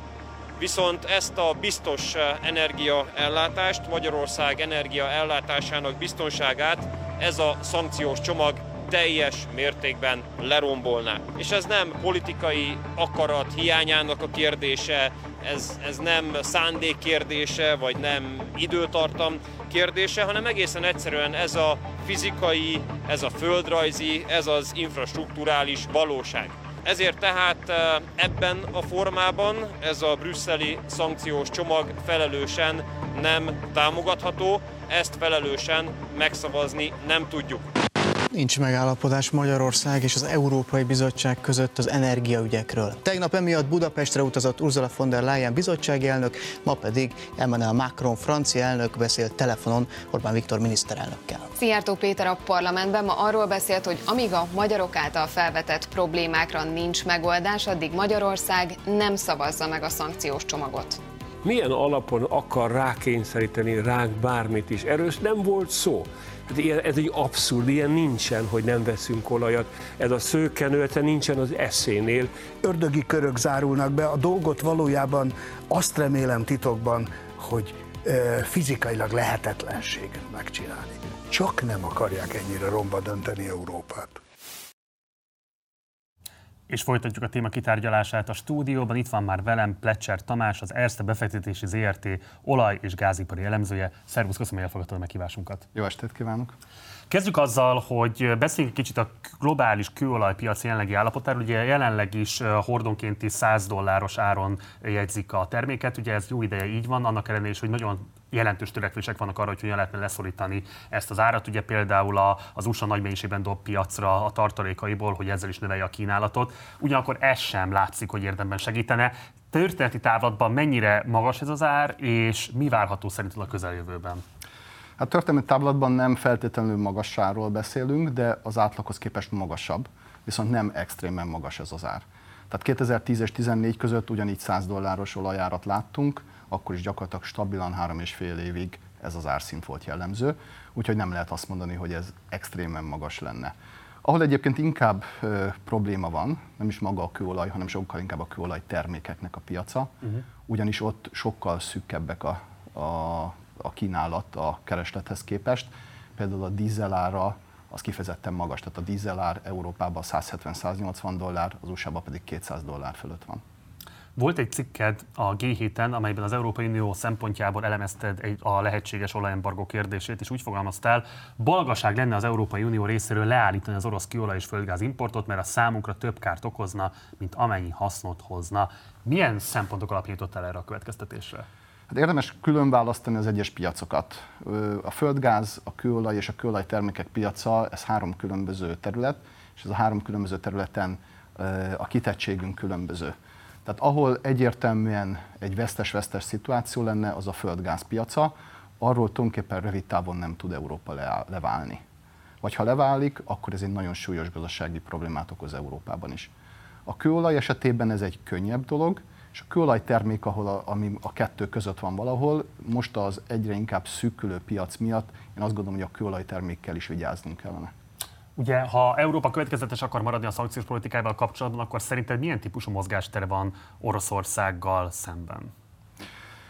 Viszont ezt a biztos energiaellátást, Magyarország energia ellátásának biztonságát ez a szankciós csomag teljes mértékben lerombolná. És ez nem politikai akarat hiányának a kérdése, ez, ez nem szándék kérdése, vagy nem időtartam kérdése, hanem egészen egyszerűen ez a fizikai, ez a földrajzi, ez az infrastruktúrális valóság. Ezért tehát eh, ebben a formában ez a brüsszeli szankciós csomag felelősen nem támogatható, ezt felelősen megszavazni nem tudjuk. Nincs megállapodás Magyarország és az Európai Bizottság között az energiaügyekről. Tegnap emiatt Budapestre utazott Ursula von der Leyen bizottsági elnök, ma pedig Emmanuel Macron francia elnök beszélt telefonon Orbán Viktor miniszterelnökkel. Szijjártó Péter a parlamentben ma arról beszélt, hogy amíg a magyarok által felvetett problémákra nincs megoldás, addig Magyarország nem szavazza meg a szankciós csomagot milyen alapon akar rákényszeríteni ránk bármit is. Erről nem volt szó. Hát ez egy abszurd, ilyen nincsen, hogy nem veszünk olajat. Ez a szőkenőte nincsen az eszénél. Ördögi körök zárulnak be, a dolgot valójában azt remélem titokban, hogy fizikailag lehetetlenség megcsinálni. Csak nem akarják ennyire romba dönteni Európát. És folytatjuk a téma kitárgyalását a stúdióban. Itt van már velem Plecser Tamás, az Erste befektetési ZRT olaj- és gázipari elemzője. Szervusz, köszönöm, hogy elfogadtad a meghívásunkat. Jó estét kívánok! Kezdjük azzal, hogy beszéljünk kicsit a globális kőolajpiac jelenlegi állapotáról. Ugye jelenleg is hordonkénti 100 dolláros áron jegyzik a terméket, ugye ez jó ideje így van, annak ellenére is, hogy nagyon jelentős törekvések vannak arra, hogy hogyan lehetne leszorítani ezt az árat. Ugye például a, az USA nagy mennyiségben dob piacra a tartalékaiból, hogy ezzel is növelje a kínálatot. Ugyanakkor ez sem látszik, hogy érdemben segítene. Történeti távlatban mennyire magas ez az ár, és mi várható szerinted a közeljövőben? Hát történelmi táblatban nem feltétlenül magassáról beszélünk, de az átlaghoz képest magasabb, viszont nem extrémen magas ez az ár. Tehát 2010 és 2014 között ugyanígy 100 dolláros olajárat láttunk, akkor is gyakorlatilag stabilan három és fél évig ez az árszint volt jellemző, úgyhogy nem lehet azt mondani, hogy ez extrémen magas lenne. Ahol egyébként inkább ö, probléma van, nem is maga a kőolaj, hanem sokkal inkább a kőolaj termékeknek a piaca, uh-huh. ugyanis ott sokkal szükkebbek a, a, a kínálat a kereslethez képest. Például a dízelára az kifejezetten magas, tehát a dízelár Európában 170-180 dollár, az USA-ban pedig 200 dollár fölött van. Volt egy cikked a G7-en, amelyben az Európai Unió szempontjából elemezted egy, a lehetséges olajembargó kérdését, és úgy fogalmaztál, balgaság lenne az Európai Unió részéről leállítani az orosz kőolaj és földgáz importot, mert a számunkra több kárt okozna, mint amennyi hasznot hozna. Milyen szempontok alapján jutottál erre a következtetésre? Hát érdemes külön választani az egyes piacokat. A földgáz, a kőolaj és a kőolaj termékek piaca, ez három különböző terület, és ez a három különböző területen a kitettségünk különböző. Tehát ahol egyértelműen egy vesztes-vesztes szituáció lenne, az a földgáz piaca, arról tulajdonképpen rövid távon nem tud Európa leválni. Vagy ha leválik, akkor ez egy nagyon súlyos gazdasági problémát okoz Európában is. A kőolaj esetében ez egy könnyebb dolog, és a kőolaj termék, ahol a, ami a kettő között van valahol, most az egyre inkább szűkülő piac miatt én azt gondolom, hogy a kőolaj termékkel is vigyáznunk kellene. Ugye, ha Európa következetes akar maradni a szankciós politikájával kapcsolatban, akkor szerinted milyen típusú mozgástere van Oroszországgal szemben?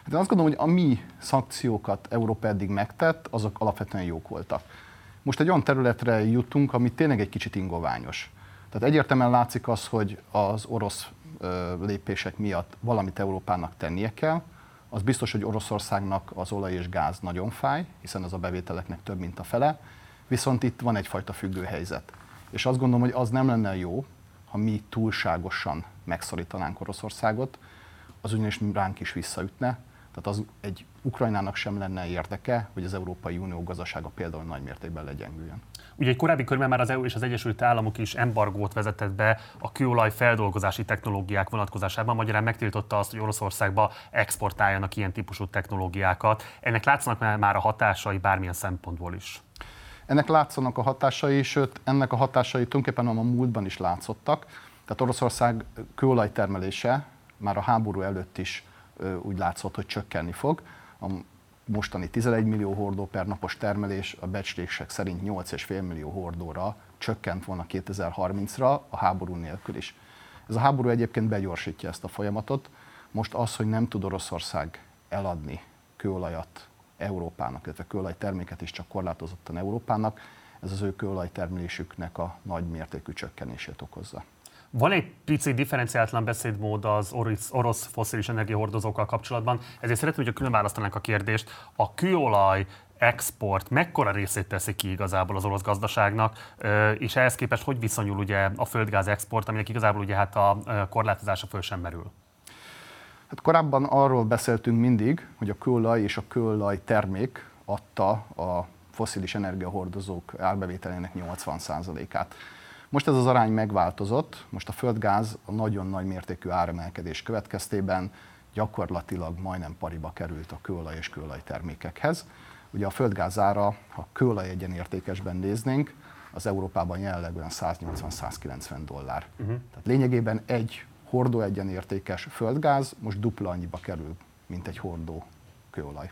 Hát én azt gondolom, hogy a mi szankciókat Európa eddig megtett, azok alapvetően jók voltak. Most egy olyan területre jutunk, ami tényleg egy kicsit ingoványos. Tehát egyértelműen látszik az, hogy az orosz lépések miatt valamit Európának tennie kell. Az biztos, hogy Oroszországnak az olaj és gáz nagyon fáj, hiszen az a bevételeknek több, mint a fele Viszont itt van egyfajta függő helyzet. És azt gondolom, hogy az nem lenne jó, ha mi túlságosan megszorítanánk Oroszországot, az ugyanis ránk is visszaütne. Tehát az egy Ukrajnának sem lenne érdeke, hogy az Európai Unió gazdasága például nagy mértékben legyengüljön. Ugye egy korábbi körben már az EU és az Egyesült Államok is embargót vezetett be a kőolaj feldolgozási technológiák vonatkozásában, magyarán megtiltotta azt, hogy Oroszországba exportáljanak ilyen típusú technológiákat. Ennek látszanak már a hatásai bármilyen szempontból is. Ennek látszanak a hatásai, sőt ennek a hatásai tulajdonképpen a múltban is látszottak. Tehát Oroszország kőolajtermelése már a háború előtt is úgy látszott, hogy csökkenni fog. A mostani 11 millió hordó per napos termelés a becslések szerint 8,5 millió hordóra csökkent volna 2030-ra a háború nélkül is. Ez a háború egyébként begyorsítja ezt a folyamatot. Most az, hogy nem tud Oroszország eladni kőolajat Európának, illetve kőolaj terméket is csak korlátozottan Európának, ez az ő kőolajtermelésüknek a nagy mértékű csökkenését okozza. Van egy pici differenciáltlan beszédmód az orosz, orosz foszilis energiahordozókkal kapcsolatban, ezért szeretném, hogy külön választanánk a kérdést. A kőolaj export mekkora részét teszi ki igazából az orosz gazdaságnak, és ehhez képest hogy viszonyul ugye a földgáz export, aminek igazából ugye hát a korlátozása föl sem merül? Hát korábban arról beszéltünk mindig, hogy a kőolaj és a kőolaj termék adta a foszilis energiahordozók árbevételének 80%-át. Most ez az arány megváltozott, most a földgáz a nagyon nagy mértékű áremelkedés következtében gyakorlatilag majdnem pariba került a kőolaj és kőolaj termékekhez. Ugye a földgáz ára, ha kőolaj egyenértékesben néznénk, az Európában jelenleg olyan 180-190 dollár. Uh-huh. Tehát lényegében egy hordó egyenértékes földgáz most dupla annyiba kerül, mint egy hordó kőolaj.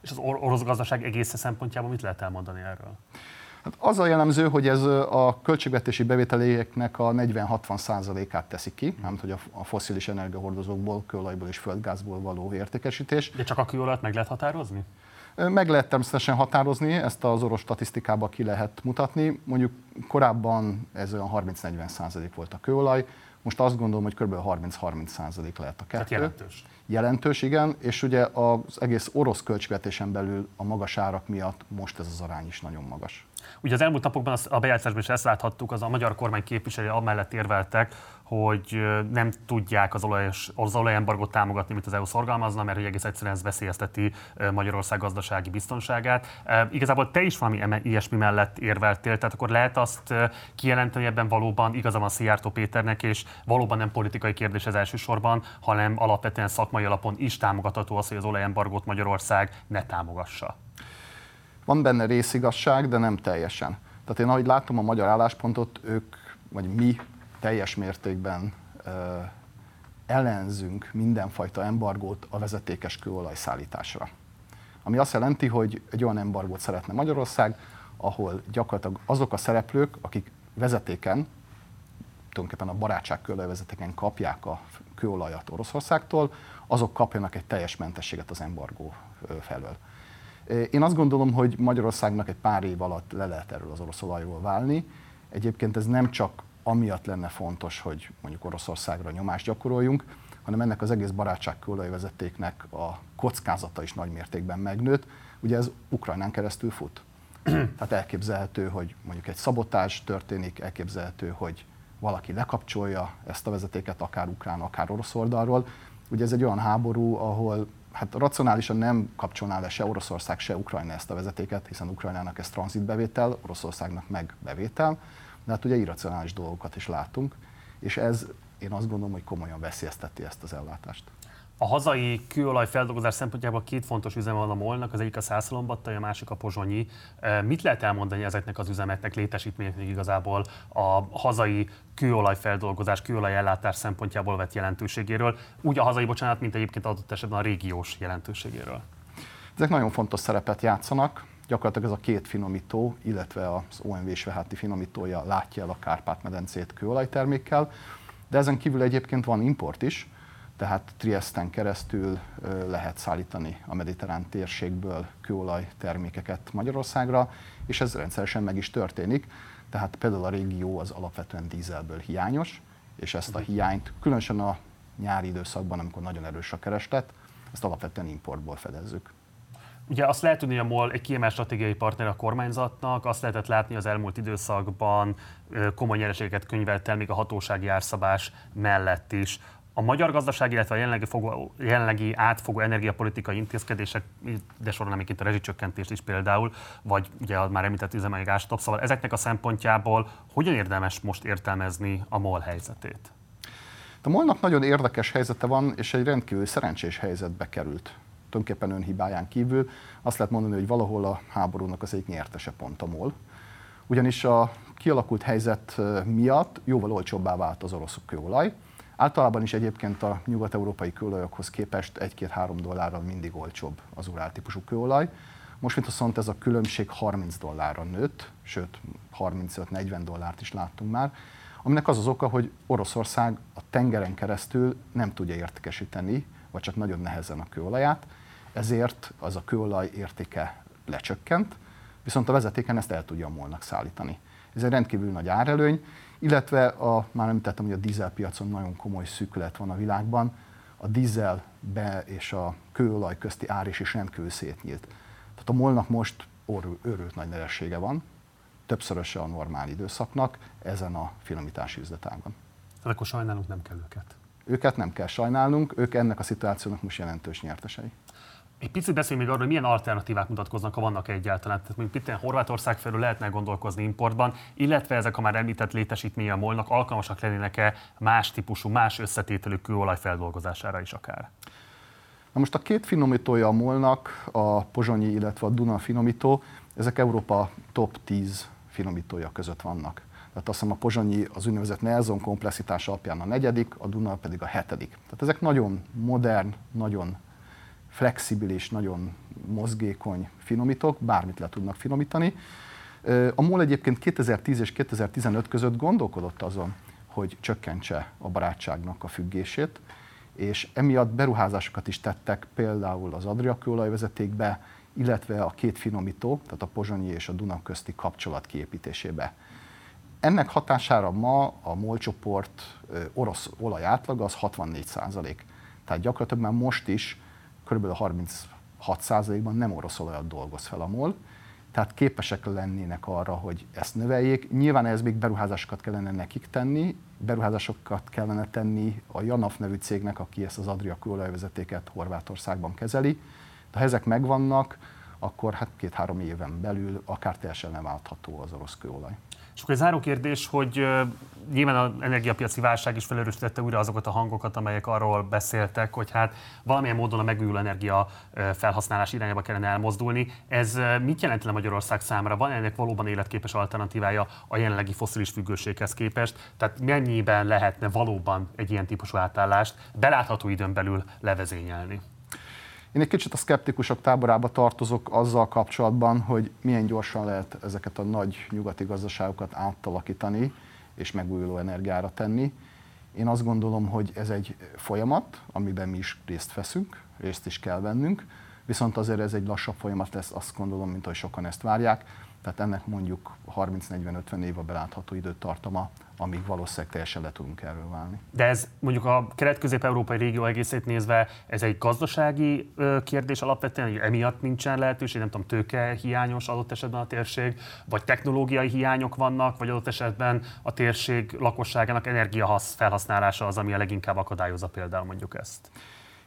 És az orosz gazdaság egész szempontjából mit lehet elmondani erről? Hát az a jellemző, hogy ez a költségvetési bevételéknek a 40-60 át teszi ki, nem hogy a foszilis energiahordozókból, kőolajból és földgázból való értékesítés. De csak a kőolajat meg lehet határozni? Meg lehet természetesen határozni, ezt az orosz statisztikába ki lehet mutatni. Mondjuk korábban ez olyan 30-40 százalék volt a kőolaj, most azt gondolom, hogy kb. 30-30 százalék lehet a kettő. Tehát jelentős. Jelentős, igen, és ugye az egész orosz költségvetésen belül a magas árak miatt most ez az arány is nagyon magas. Ugye az elmúlt napokban a bejátszásban is ezt láthattuk, az a magyar kormány képviselői amellett érveltek, hogy nem tudják az, olajos, az olajembargot támogatni, mint az EU szorgalmazna, mert hogy egész egyszerűen ez veszélyezteti Magyarország gazdasági biztonságát. Igazából te is valami ilyesmi mellett érveltél, tehát akkor lehet azt kijelenteni, hogy ebben valóban igaza van Szijjártó Péternek, és valóban nem politikai kérdés ez elsősorban, hanem alapvetően szakmai alapon is támogatható az, hogy az olajembargót Magyarország ne támogassa. Van benne részigasság, de nem teljesen. Tehát én ahogy látom a magyar álláspontot, ők, vagy mi teljes mértékben ellenzünk mindenfajta embargót a vezetékes kőolaj szállításra. Ami azt jelenti, hogy egy olyan embargót szeretne Magyarország, ahol gyakorlatilag azok a szereplők, akik vezetéken, tulajdonképpen a barátság kőolajvezetéken kapják a kőolajat Oroszországtól, azok kapjanak egy teljes mentességet az embargó felől. Én azt gondolom, hogy Magyarországnak egy pár év alatt le lehet erről az orosz olajról válni. Egyébként ez nem csak amiatt lenne fontos, hogy mondjuk Oroszországra nyomást gyakoroljunk, hanem ennek az egész barátságkőolajvezetéknek a kockázata is nagy mértékben megnőtt. Ugye ez Ukrajnán keresztül fut. Tehát elképzelhető, hogy mondjuk egy szabotás történik, elképzelhető, hogy valaki lekapcsolja ezt a vezetéket, akár ukrán, akár orosz oldalról. Ugye ez egy olyan háború, ahol hát racionálisan nem kapcsolná le se Oroszország, se Ukrajna ezt a vezetéket, hiszen Ukrajnának ez tranzitbevétel, Oroszországnak meg bevétel de hát ugye irracionális dolgokat is látunk, és ez én azt gondolom, hogy komolyan veszélyezteti ezt az ellátást. A hazai kőolaj feldolgozás szempontjából két fontos üzem van a molnak, az egyik a Szászalombatta, a másik a Pozsonyi. Mit lehet elmondani ezeknek az üzemeknek, létesítményeknek igazából a hazai kőolaj feldolgozás, kőolaj ellátás szempontjából vett jelentőségéről, úgy a hazai, bocsánat, mint egyébként adott esetben a régiós jelentőségéről? Ezek nagyon fontos szerepet játszanak gyakorlatilag ez a két finomító, illetve az OMV Sveháti finomítója látja el a Kárpát-medencét kőolajtermékkel, de ezen kívül egyébként van import is, tehát Triesten keresztül lehet szállítani a mediterrán térségből kőolaj termékeket Magyarországra, és ez rendszeresen meg is történik. Tehát például a régió az alapvetően dízelből hiányos, és ezt a hiányt különösen a nyári időszakban, amikor nagyon erős a kereslet, ezt alapvetően importból fedezzük. Ugye azt lehet tudni, hogy a MOL egy kiemelt stratégiai partner a kormányzatnak, azt lehetett látni az elmúlt időszakban, komoly nyereségeket könyvelt el még a hatósági árszabás mellett is. A magyar gazdaság, illetve a jelenlegi, fogó, jelenlegi átfogó energiapolitikai intézkedések, de sorolnám itt a rezsicsökkentést is például, vagy ugye már említett üzemanyag ástop, szóval ezeknek a szempontjából hogyan érdemes most értelmezni a MOL helyzetét? A MOL-nak nagyon érdekes helyzete van, és egy rendkívül szerencsés helyzetbe került tulajdonképpen önhibáján kívül azt lehet mondani, hogy valahol a háborúnak az egyik nyertese pont a MOL. Ugyanis a kialakult helyzet miatt jóval olcsóbbá vált az orosz kőolaj. Általában is egyébként a nyugat-európai kőolajokhoz képest 1-2-3 dollárral mindig olcsóbb az urál típusú kőolaj. Most viszont ez a különbség 30 dollárra nőtt, sőt 35-40 dollárt is láttunk már, aminek az az oka, hogy Oroszország a tengeren keresztül nem tudja értékesíteni, vagy csak nagyon nehezen a kőolaját, ezért az a kőolaj értéke lecsökkent, viszont a vezetéken ezt el tudja a molnak szállítani. Ez egy rendkívül nagy árelőny, illetve a, már említettem, hogy a dízelpiacon nagyon komoly szűkület van a világban, a dízel be és a kőolaj közti ár is, is rendkívül szétnyílt. Tehát a molnak most őrült nagy neressége van, többszöröse a normál időszaknak ezen a finomítási üzletágon. Tehát akkor sajnálunk nem kell őket. Őket nem kell sajnálnunk, ők ennek a szituációnak most jelentős nyertesei. Egy picit beszéljünk még arról, hogy milyen alternatívák mutatkoznak, ha vannak egyáltalán. Tehát mondjuk itt Horvátország felől lehetne gondolkozni importban, illetve ezek a már említett létesítménye a molnak alkalmasak lennének-e más típusú, más összetételű kőolaj feldolgozására is akár? Na most a két finomítója a molnak, a pozsonyi, illetve a Duna finomító, ezek Európa top 10 finomítója között vannak. Tehát azt hiszem a pozsonyi az úgynevezett Nelson komplexitás alapján a negyedik, a Duna pedig a hetedik. Tehát ezek nagyon modern, nagyon flexibilis, nagyon mozgékony finomítók, bármit le tudnak finomítani. A MOL egyébként 2010 és 2015 között gondolkodott azon, hogy csökkentse a barátságnak a függését, és emiatt beruházásokat is tettek például az Adria kőolajvezetékbe, illetve a két finomító, tehát a Pozsonyi és a Duna közti kapcsolat kiépítésébe. Ennek hatására ma a MOL csoport orosz olaj átlaga az 64 százalék. Tehát gyakorlatilag már most is kb. 36%-ban nem orosz olajat dolgoz fel a MOL, tehát képesek lennének arra, hogy ezt növeljék. Nyilván ez még beruházásokat kellene nekik tenni, beruházásokat kellene tenni a Janaf nevű cégnek, aki ezt az Adria kőolajvezetéket Horvátországban kezeli. De ha ezek megvannak, akkor hát két-három éven belül akár teljesen leváltható az orosz kőolaj. És akkor egy záró kérdés, hogy nyilván az energiapiaci válság is felerősítette újra azokat a hangokat, amelyek arról beszéltek, hogy hát valamilyen módon a megújuló energia felhasználás irányába kellene elmozdulni. Ez mit jelent le Magyarország számára? Van ennek valóban életképes alternatívája a jelenlegi foszilis függőséghez képest? Tehát mennyiben lehetne valóban egy ilyen típusú átállást belátható időn belül levezényelni? Én egy kicsit a szkeptikusok táborába tartozok azzal kapcsolatban, hogy milyen gyorsan lehet ezeket a nagy nyugati gazdaságokat átalakítani és megújuló energiára tenni. Én azt gondolom, hogy ez egy folyamat, amiben mi is részt veszünk, részt is kell vennünk, viszont azért ez egy lassabb folyamat lesz, azt gondolom, mint ahogy sokan ezt várják tehát ennek mondjuk 30-40-50 év a belátható időtartama, amíg valószínűleg teljesen le tudunk erről válni. De ez mondjuk a kelet-közép-európai régió egészét nézve, ez egy gazdasági kérdés alapvetően, hogy emiatt nincsen lehetőség, nem tudom, tőke hiányos adott esetben a térség, vagy technológiai hiányok vannak, vagy adott esetben a térség lakosságának energiahasz felhasználása az, ami a leginkább akadályozza például mondjuk ezt.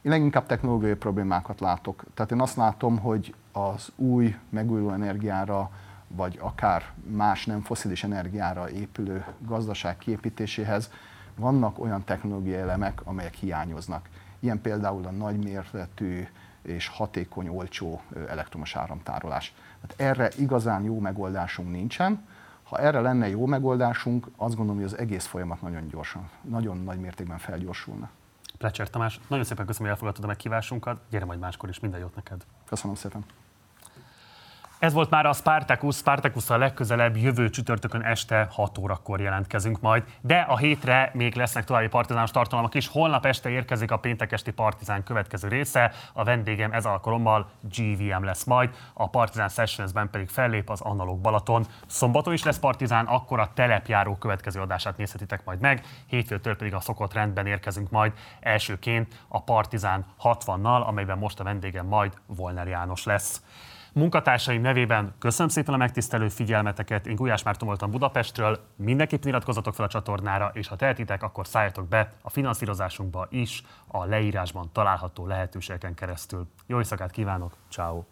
Én leginkább technológiai problémákat látok. Tehát én azt látom, hogy az új megújuló energiára vagy akár más nem foszilis energiára épülő gazdaság kiépítéséhez vannak olyan technológiai elemek, amelyek hiányoznak. Ilyen például a nagyméretű és hatékony, olcsó elektromos áramtárolás. Tehát erre igazán jó megoldásunk nincsen. Ha erre lenne jó megoldásunk, azt gondolom, hogy az egész folyamat nagyon gyorsan, nagyon nagy mértékben felgyorsulna. Plecser Tamás, nagyon szépen köszönöm, hogy elfogadtad a meghívásunkat. Gyere majd máskor is, minden jót neked. Köszönöm szépen. Ez volt már a Spartacus. Spartacus a legközelebb jövő csütörtökön este 6 órakor jelentkezünk majd. De a hétre még lesznek további partizános tartalmak is. Holnap este érkezik a péntekesti Partizán következő része. A vendégem ez alkalommal GVM lesz majd. A Partizán Sessionsben pedig fellép az Analóg Balaton. Szombaton is lesz Partizán, akkor a telepjáró következő adását nézhetitek majd meg. Hétfőtől pedig a szokott rendben érkezünk majd elsőként a Partizán 60-nal, amelyben most a vendégem majd Volner János lesz. Munkatársaim nevében köszönöm szépen a megtisztelő figyelmeteket. Én Gulyás Márton voltam Budapestről. Mindenképp iratkozzatok fel a csatornára, és ha tehetitek, akkor szálljatok be a finanszírozásunkba is a leírásban található lehetőségeken keresztül. Jó éjszakát kívánok, ciao.